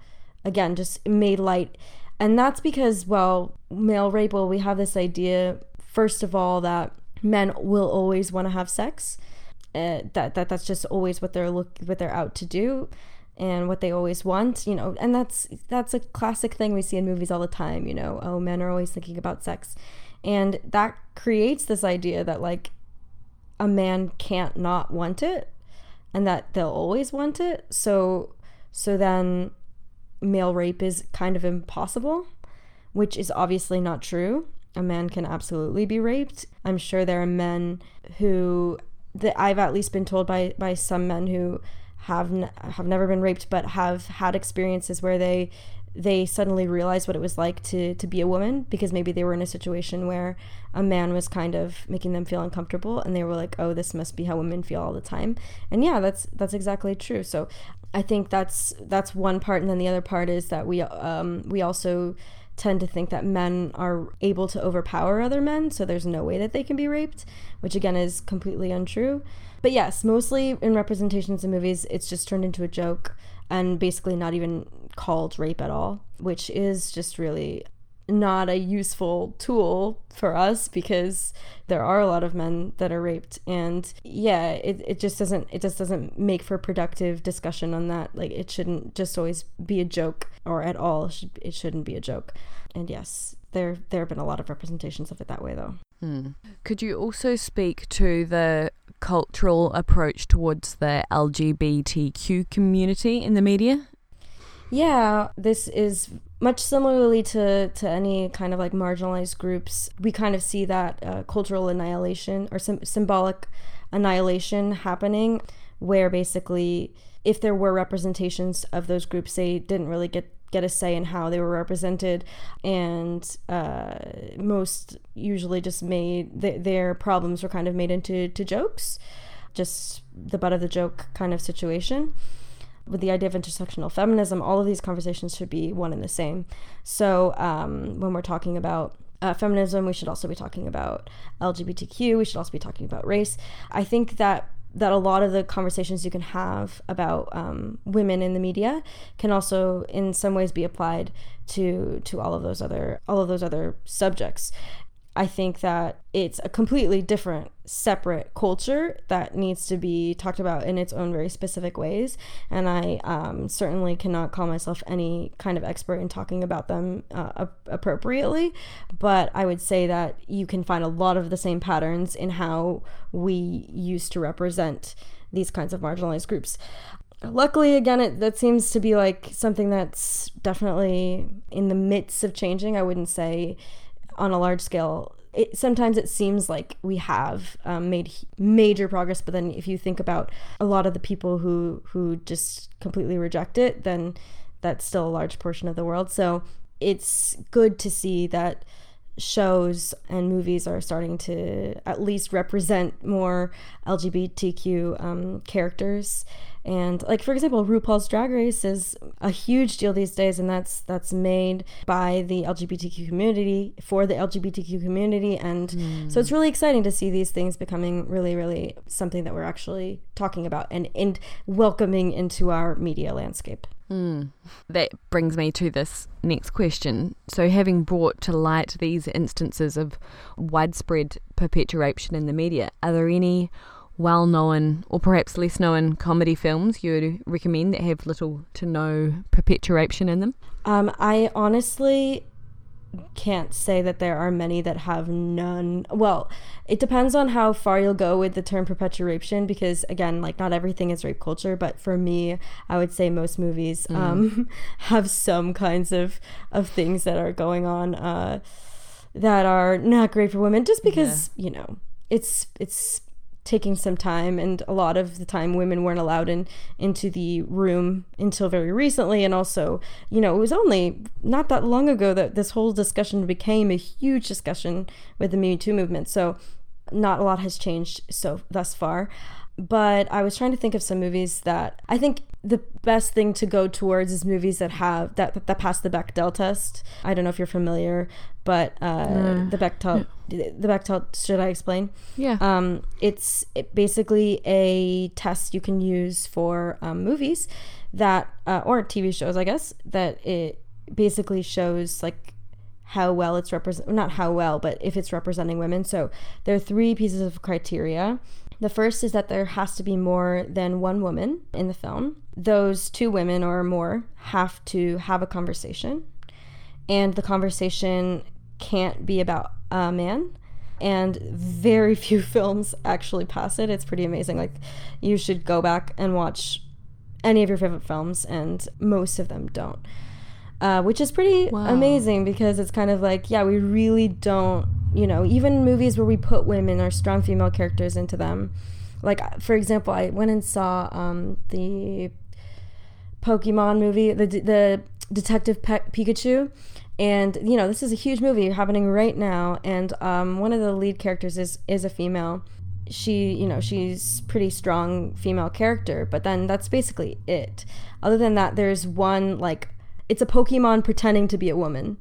[SPEAKER 4] again just made light, and that's because well, male rape. Well, we have this idea first of all that men will always want to have sex uh, that that that's just always what they're look what they're out to do and what they always want you know and that's that's a classic thing we see in movies all the time you know oh men are always thinking about sex and that creates this idea that like a man can't not want it and that they'll always want it so so then male rape is kind of impossible which is obviously not true. A man can absolutely be raped. I'm sure there are men who that I've at least been told by by some men who have n- have never been raped but have had experiences where they they suddenly realized what it was like to to be a woman because maybe they were in a situation where a man was kind of making them feel uncomfortable and they were like oh this must be how women feel all the time. And yeah that's that's exactly true. So I think that's that's one part. And then the other part is that we um we also tend to think that men are able to overpower other men, so there's no way that they can be raped, which again is completely untrue. But yes, mostly in representations in movies, it's just turned into a joke and basically not even called rape at all, which is just really not a useful tool for us because there are a lot of men that are raped. And yeah it, it just doesn't it just doesn't make for productive discussion on that. Like it shouldn't just always be a joke or at all. It, should, it shouldn't be a joke. And yes there there have been a lot of representations of it that way though. Hmm.
[SPEAKER 3] Could you also speak to the cultural approach towards the LGBTQ community in the media?
[SPEAKER 4] Yeah, this is much similarly to, to any kind of like marginalized groups. We kind of see that uh, cultural annihilation or sym- symbolic annihilation happening, where basically, if there were representations of those groups, they didn't really get get a say in how they were represented, and uh, most usually just made th- their problems were kind of made into to jokes, just the butt of the joke kind of situation with the idea of intersectional feminism, all of these conversations should be one and the same. So um, when we're talking about uh, feminism, we should also be talking about LGBTQ. We should also be talking about race. I think that that a lot of the conversations you can have about um, women in the media can also, in some ways, be applied to to all of those other all of those other subjects. I think that it's a completely different, separate culture that needs to be talked about in its own very specific ways. And I um, certainly cannot call myself any kind of expert in talking about them uh, ap- appropriately. But I would say that you can find a lot of the same patterns in how we used to represent these kinds of marginalized groups luckily again it that seems to be like something that's definitely in the midst of changing i wouldn't say on a large scale it, sometimes it seems like we have um, made major progress, but then if you think about a lot of the people who who just completely reject it, then that's still a large portion of the world. So it's good to see that shows and movies are starting to at least represent more LGBTQ um, characters. And like for example, RuPaul's Drag Race is a huge deal these days, and that's that's made by the LGBTQ community for the LGBTQ community, and mm. so it's really exciting to see these things becoming really, really something that we're actually talking about and and welcoming into our media landscape.
[SPEAKER 3] Mm. That brings me to this next question. So, having brought to light these instances of widespread perpetuation in the media, are there any well known or perhaps less known comedy films you would recommend that have little to no perpetuation in them?
[SPEAKER 4] Um, I honestly can't say that there are many that have none. Well, it depends on how far you'll go with the term perpetuation because again, like not everything is rape culture, but for me, I would say most movies mm. um, have some kinds of of things that are going on uh, that are not great for women just because, yeah. you know, it's it's taking some time and a lot of the time women weren't allowed in into the room until very recently. And also you know it was only not that long ago that this whole discussion became a huge discussion with the me too movement. So not a lot has changed so thus far but I was trying to think of some movies that I think the best thing to go towards is movies that have that that pass the Bechdel test. I don't know if you're familiar, but uh, the Bechdel yeah. the Bechdel should I explain?
[SPEAKER 3] Yeah.
[SPEAKER 4] Um, it's basically a test you can use for um, movies that uh, or TV shows, I guess that it basically shows like how well it's represent not how well but if it's representing women so there are three pieces of criteria the first is that there has to be more than one woman in the film. Those two women or more have to have a conversation, and the conversation can't be about a man. And very few films actually pass it. It's pretty amazing. Like, you should go back and watch any of your favorite films, and most of them don't. Uh, which is pretty wow. amazing because it's kind of like, yeah, we really don't you know, even movies where we put women or strong female characters into them. Like, for example, I went and saw um, the Pokemon movie, the, the Detective Pe- Pikachu. And, you know, this is a huge movie happening right now. And um, one of the lead characters is, is a female. She, you know, she's pretty strong female character, but then that's basically it. Other than that, there's one, like, it's a Pokemon pretending to be a woman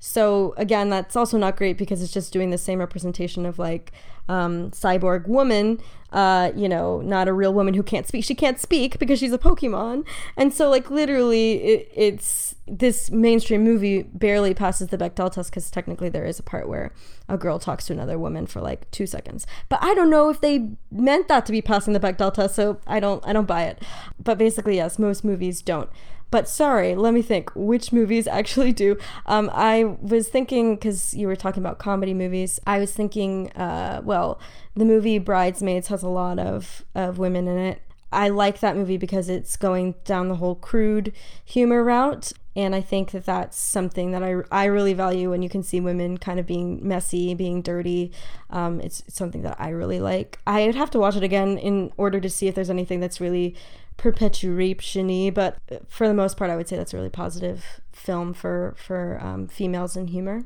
[SPEAKER 4] so again, that's also not great because it's just doing the same representation of like um, cyborg woman, uh, you know, not a real woman who can't speak. She can't speak because she's a Pokemon, and so like literally, it, it's this mainstream movie barely passes the Bechdel test because technically there is a part where a girl talks to another woman for like two seconds. But I don't know if they meant that to be passing the Bechdel test, so I don't I don't buy it. But basically, yes, most movies don't. But sorry, let me think which movies actually do. Um, I was thinking, because you were talking about comedy movies, I was thinking, uh, well, the movie Bridesmaids has a lot of, of women in it. I like that movie because it's going down the whole crude humor route. And I think that that's something that I, I really value when you can see women kind of being messy, being dirty. Um, it's, it's something that I really like. I would have to watch it again in order to see if there's anything that's really perpetuation but for the most part, I would say that's a really positive film for for um, females in humor.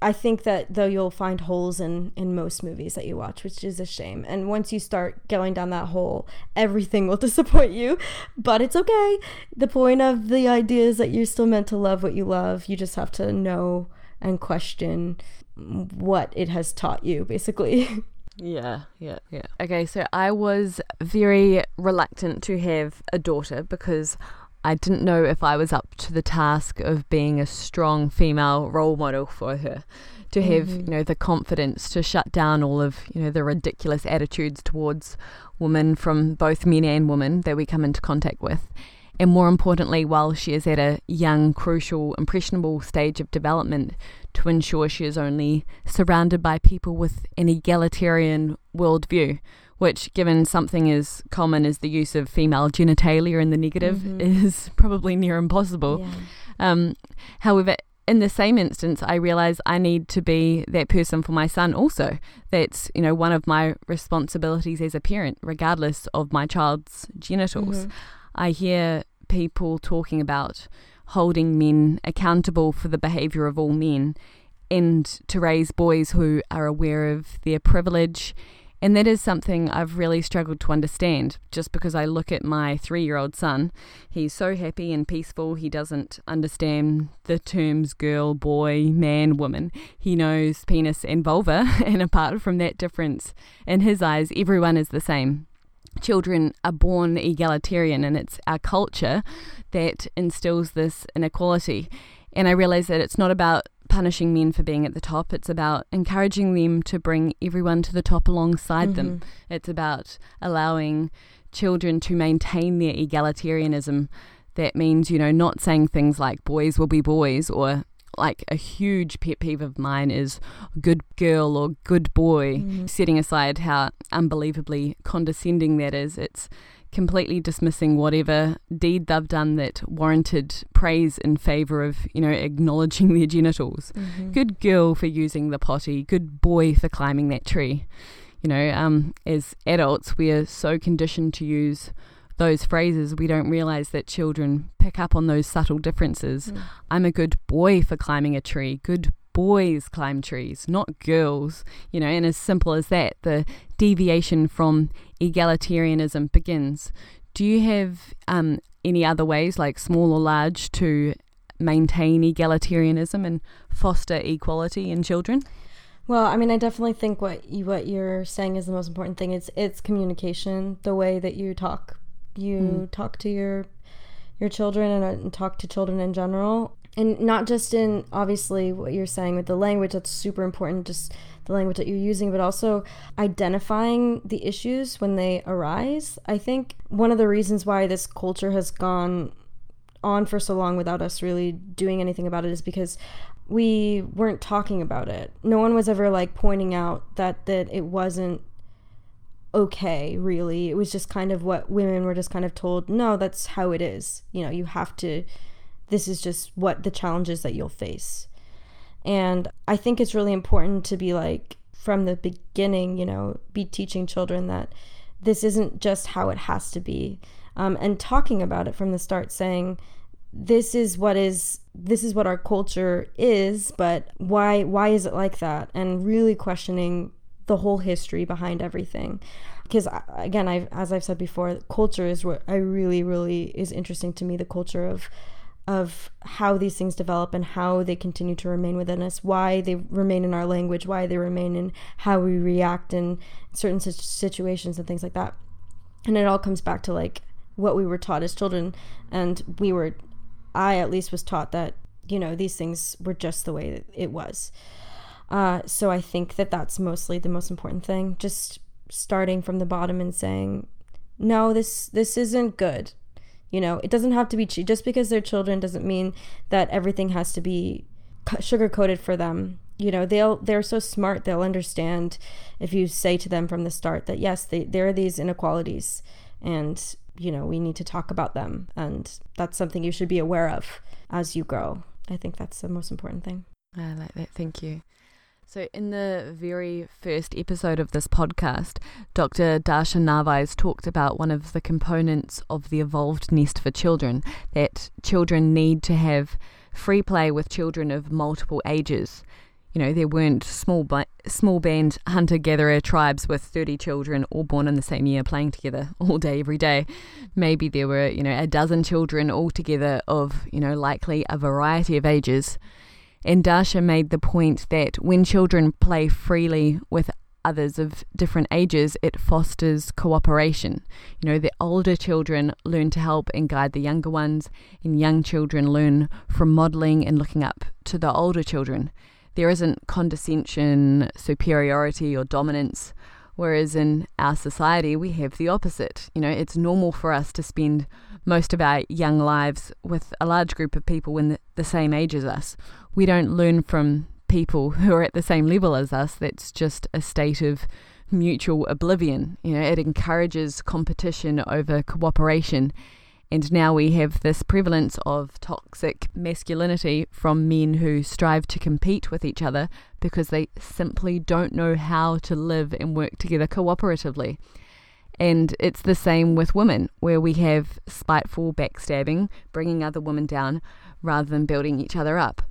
[SPEAKER 4] I think that though you'll find holes in in most movies that you watch, which is a shame. And once you start going down that hole, everything will disappoint you. But it's okay. The point of the idea is that you're still meant to love what you love. You just have to know and question what it has taught you, basically.
[SPEAKER 3] Yeah, yeah, yeah. Okay, so I was very reluctant to have a daughter because I didn't know if I was up to the task of being a strong female role model for her. To have, mm-hmm. you know, the confidence to shut down all of, you know, the ridiculous attitudes towards women from both men and women that we come into contact with. And more importantly, while she is at a young, crucial, impressionable stage of development, to ensure she is only surrounded by people with an egalitarian worldview, which, given something as common as the use of female genitalia in the negative, mm-hmm. is probably near impossible. Yeah. Um, however, in the same instance, I realize I need to be that person for my son also. That's, you know, one of my responsibilities as a parent, regardless of my child's genitals.
[SPEAKER 4] Mhm.
[SPEAKER 3] I hear people talking about holding men accountable for the behavior of all men and to raise boys who are aware of their privilege. And that is something I've really struggled to understand just because I look at my three year old son. He's so happy and peaceful. He doesn't understand the terms girl, boy, man, woman. He knows penis and vulva. And apart from that difference, in his eyes, everyone is the same children are born egalitarian and it's our culture that instills this inequality. And I realize that it's not about punishing men for being at the top, it's about encouraging them to bring everyone to the top alongside them. Mm-hmm. It's about allowing children to maintain their egalitarianism. That means, you know, not saying things like boys will be boys or like a huge pet peeve of mine is good girl or good boy, setting aside how unbelievably condescending that is. It's completely dismissing whatever deed they've done that warranted praise in favor of, you know, acknowledging their genitals. Good girl for using the potty, good boy for climbing that tree. You know, um, as adults, we are so conditioned to use those phrases, we don't realize that children pick up on those subtle differences. I'm a good boy for climbing a tree. Good boys climb trees, not girls. You know, and as simple as that, the deviation from egalitarianism begins. Do you have um, any other ways, like small or large, to maintain egalitarianism and foster equality in children?
[SPEAKER 4] Well, I mean, I definitely think what you what you're saying is the most important thing. It's it's communication, the way that you talk, you hmm. talk to your your children and, and talk to children in general, and not just in obviously what you're saying with the language. That's super important. Just the language that you're using, but also identifying the issues when they arise. I think one of the reasons why this culture has gone on for so long without us really doing anything about it is because we weren't talking about it. No one was ever like pointing out that that it wasn't okay, really. It was just kind of what women were just kind of told, no, that's how it is. You know, you have to this is just what the challenges that you'll face. And I think it's really important to be like from the beginning, you know, be teaching children that this isn't just how it has to be. Um, and talking about it from the start, saying, this is what is this is what our culture is but why why is it like that and really questioning the whole history behind everything. Because uh, again I've as I've said before culture is what I really really is interesting to me the culture of of how these things develop and how they continue to remain within us why they remain in our language why they remain in how we react in certain situations and things like that. And it all comes back to like what we were taught as children. And we were I at least was taught that you know these things were just the way it was. Uh, so I think that that's mostly the most important thing. Just starting from the bottom and saying, no, this this isn't good. You know, it doesn't have to be cheap. Just because they're children doesn't mean that everything has to be sugar coated for them. You know, they'll they're so smart they'll understand if you say to them from the start that yes, they, there are these inequalities and you know, we need to talk about them. And that's something you should be aware of as you grow. I think that's the most important thing.
[SPEAKER 3] I like that. Thank you. So, in the very first episode of this podcast, Dr. Darcia Narvaez talked about one of the components of the evolved nest for children that children need to have free play with children of multiple ages. You know, there weren't small small band hunter gatherer tribes with 30 children all born in the same year playing together all day every day. Maybe there were, you know, a dozen children all together of, you know, likely a variety of ages. And Dasha made the point that when children play freely with others of different ages, it fosters cooperation. You know, the older children learn to help and guide the younger ones, and young children learn from modeling and looking up to the older children. There isn't condescension, superiority, or dominance. Whereas in our society, we have the opposite. You know, it's normal for us to spend most of our young lives with a large group of people in the, the same age as us. We don't learn from people who are at the same level as us. That's just a state of mutual oblivion. You know, it encourages competition over cooperation. And now we have this prevalence of toxic masculinity from men who strive to compete with each other because they simply don't know how to live and work together cooperatively. And it's the same with women, where we have spiteful backstabbing, bringing other women down rather than building each other up.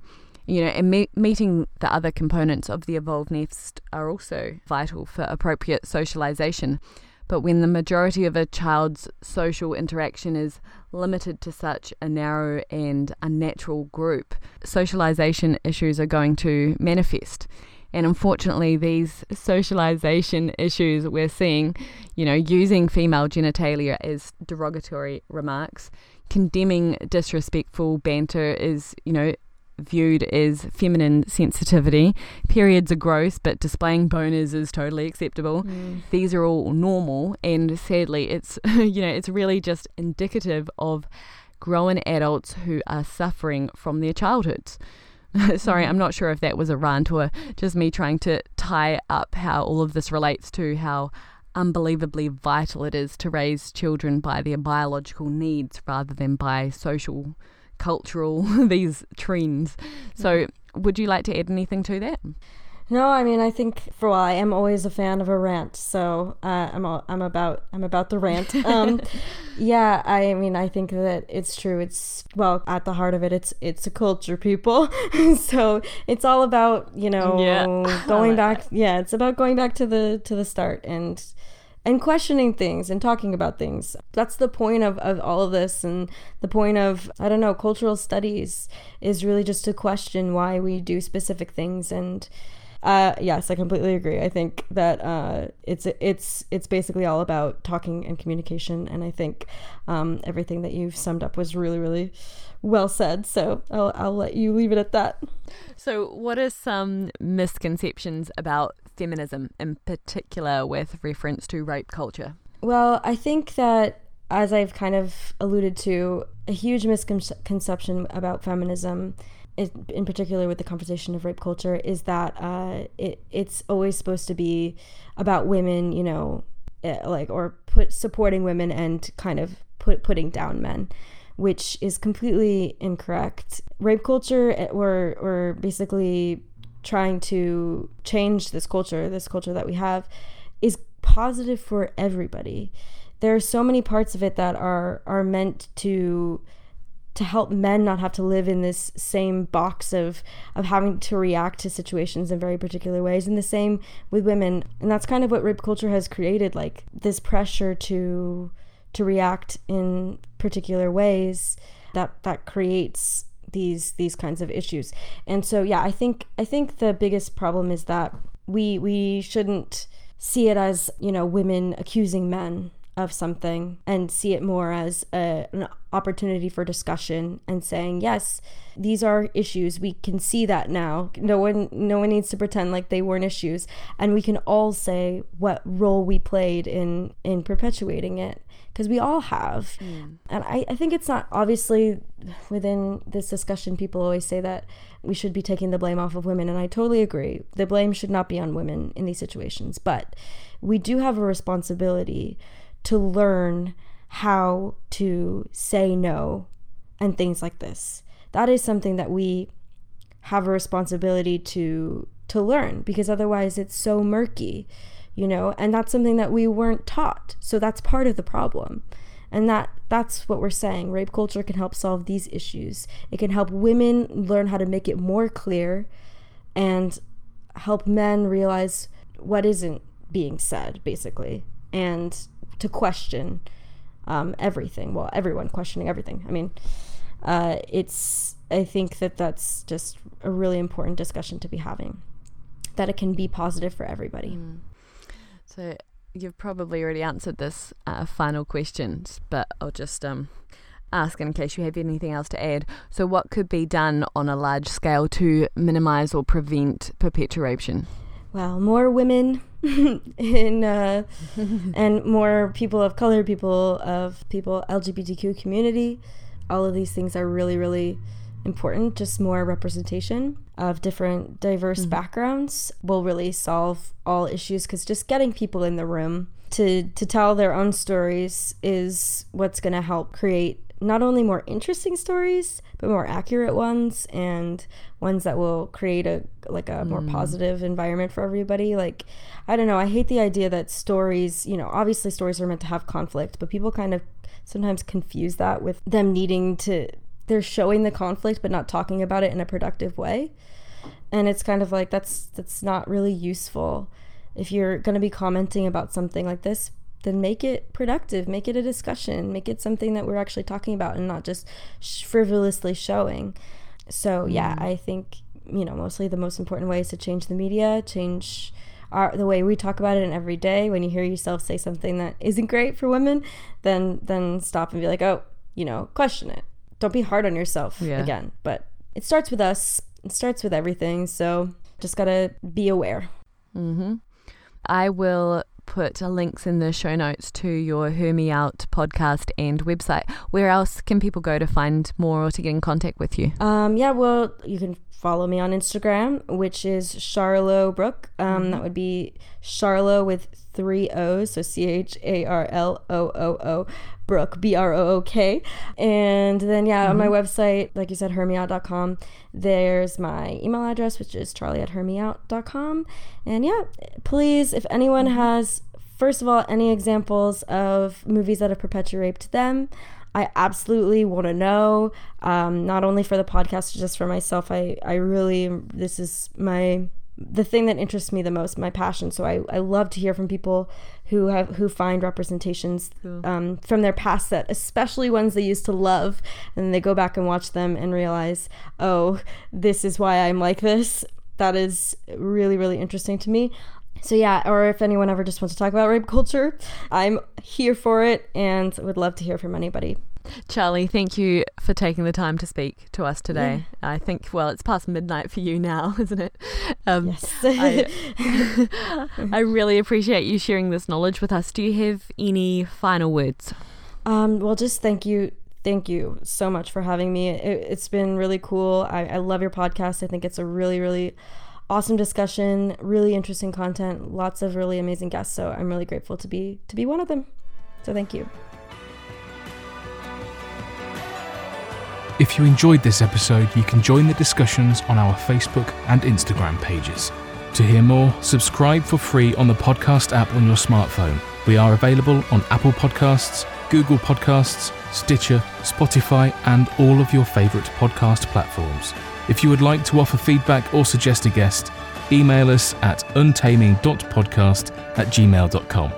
[SPEAKER 3] You know, and me- meeting the other components of the evolved nest are also vital for appropriate socialization. But when the majority of a child's social interaction is limited to such a narrow and unnatural group, socialization issues are going to manifest. And unfortunately, these socialization issues we're seeing, you know, using female genitalia as derogatory remarks, condemning disrespectful banter is, you know, viewed as feminine sensitivity. Periods are gross, but displaying boners is totally acceptable. Mm. These are all normal, and sadly, it's you know it's really just indicative of grown adults who are suffering from their childhoods. Sorry. I'm not sure if that was a rant or just me trying to tie up how all of this relates to how unbelievably vital it is to raise children by their biological needs rather than by social cultural these trends. So, would you like to add anything to that?
[SPEAKER 4] No, I mean I think for well, I am always a fan of a rant, so uh, I'm all, I'm about I'm about the rant. Um, yeah, I mean I think that it's true. It's well at the heart of it, it's it's a culture, people. so it's all about you know yeah. going back. That. Yeah, it's about going back to the to the start and and questioning things and talking about things. That's the point of, of all of this. And the point of, I don't know, cultural studies is really just to question why we do specific things. And uh, yes, I completely agree. I think that uh, it's it's it's basically all about talking and communication. And I think um, everything that you've summed up was really, really well said. So I'll, I'll let you leave it at that.
[SPEAKER 3] So, what are some misconceptions about feminism, in particular with reference to rape culture?
[SPEAKER 4] Well, I think that, as I've kind of alluded to, a huge misconception about feminism, in particular with the conversation of rape culture, is that uh, it it's always supposed to be about women, you know, eh, like or put supporting women and kind of put putting down men which is completely incorrect. Rape culture, eh, or or basically trying to change this culture, this culture that we have, is positive for everybody. There are so many parts of it that are are meant to to help men not have to live in this same box of of having to react to situations in very particular ways and the same with women and that's kind of what rape culture has created like this pressure to to react in particular ways that that creates these these kinds of issues. And so yeah, I think I think the biggest problem is that we we shouldn't see it as, you know, women accusing men of something and see it more as a, an opportunity for discussion and saying yes these are issues we can see that now no one no one needs to pretend like they weren't issues and we can all say what role we played in in perpetuating it because we all have. Mm. And I, I think it's not obviously within this discussion, people always say that we should be taking the blame off of women. And I totally agree. The blame should not be on women in these situations. But we do have a responsibility to learn how to say no and things like this. That is something that we have a responsibility to to learn because otherwise it's so murky you know and that's something that we weren't taught. So that's part of the problem. And that that's what we're saying. Rape culture can help solve these issues. It can help women learn how to make it more clear and help men realize what isn't being said basically. And to question um, everything well everyone questioning everything i mean uh, it's i think that that's just a really important discussion to be having that it can be positive for everybody mm.
[SPEAKER 3] So you've probably already answered this uh, final question, but I'll just um, ask in case you have anything else to add. So, what could be done on a large scale to minimise or prevent perpetuation?
[SPEAKER 4] Well, more women in uh, and more people of color, people of people LGBTQ community. All of these things are really, really important. Just more representation of different diverse mm-hmm. backgrounds will really solve all issues because just getting people in the room to to tell their own stories is what's going to help create not only more interesting stories, but more accurate ones and ones that will create a like a more hmm. positive environment for everybody. Like I don't know, I hate the idea that stories, you know, obviously stories are meant to have conflict, but people kind of sometimes confuse that with them needing to they're showing the conflict but not talking about it in a productive way. And it's kind of like that's that's not really useful. If you're going to be commenting about something like this, then make it productive, make it a discussion, make it something that we're actually talking about and not just sh- frivolously showing. So, yeah, I think, you know, mostly the most important way is to change the media, change our, the way we talk about it in every day. When you hear yourself say something that isn't great for women, then then stop and be like, "Oh, you know, question it. Don't be hard on yourself
[SPEAKER 3] Yeah.
[SPEAKER 4] again." But it starts with us. It starts with everything. So, just got to be aware.
[SPEAKER 3] Mm-hmm. I will put links in the show notes to your Hear Me Out podcast and website. Where else can people go to find more or to get in contact with you?
[SPEAKER 4] Um, yeah, well, you can follow me on Instagram, which is Charlo Brook. Um, That would be Charlo with three O's, so C H A R L O O O Brook, B R O O K. And then, yeah, on my website, like you said, hearmeout.com, there's my email address, which is charlie at hearmeout.com. And yeah, please, if anyone has, first of all, any examples of movies that have perpetuated them, I absolutely want to know, um, not only for the podcast, just for myself. I, I really, this is my, the thing that interests me the most, my passion. So I, I love to hear from people who have, who find representations um, from their past that, especially ones they used to love, and then they go back and watch them and realize, oh, this is why I'm like this. That is really, really interesting to me. So yeah, or if anyone ever just wants to talk about rape culture, I'm here for it and would love to hear from anybody.
[SPEAKER 3] Charlie, thank you for taking the time to speak to us today. I think, well, it's past midnight for you now, isn't it? Um,
[SPEAKER 4] Yes.
[SPEAKER 3] I, I really appreciate you sharing this knowledge with us. Do you have any final words?
[SPEAKER 4] um, well, just thank you. Thank you so much for having me. It, it's been really cool. I, I love your podcast. I think it's a really, really awesome discussion, really interesting content, lots of really amazing guests. So I'm really grateful to be to be one of them. So thank you.
[SPEAKER 1] If you enjoyed this episode, you can join the discussions on our Facebook and Instagram pages. To hear more, subscribe for free on the podcast app on your smartphone. We are available on Apple Podcasts, Google Podcasts, Stitcher, Spotify, and all of your favourite podcast platforms. If you would like to offer feedback or suggest a guest, email us at untaming.podcast at gmail.com.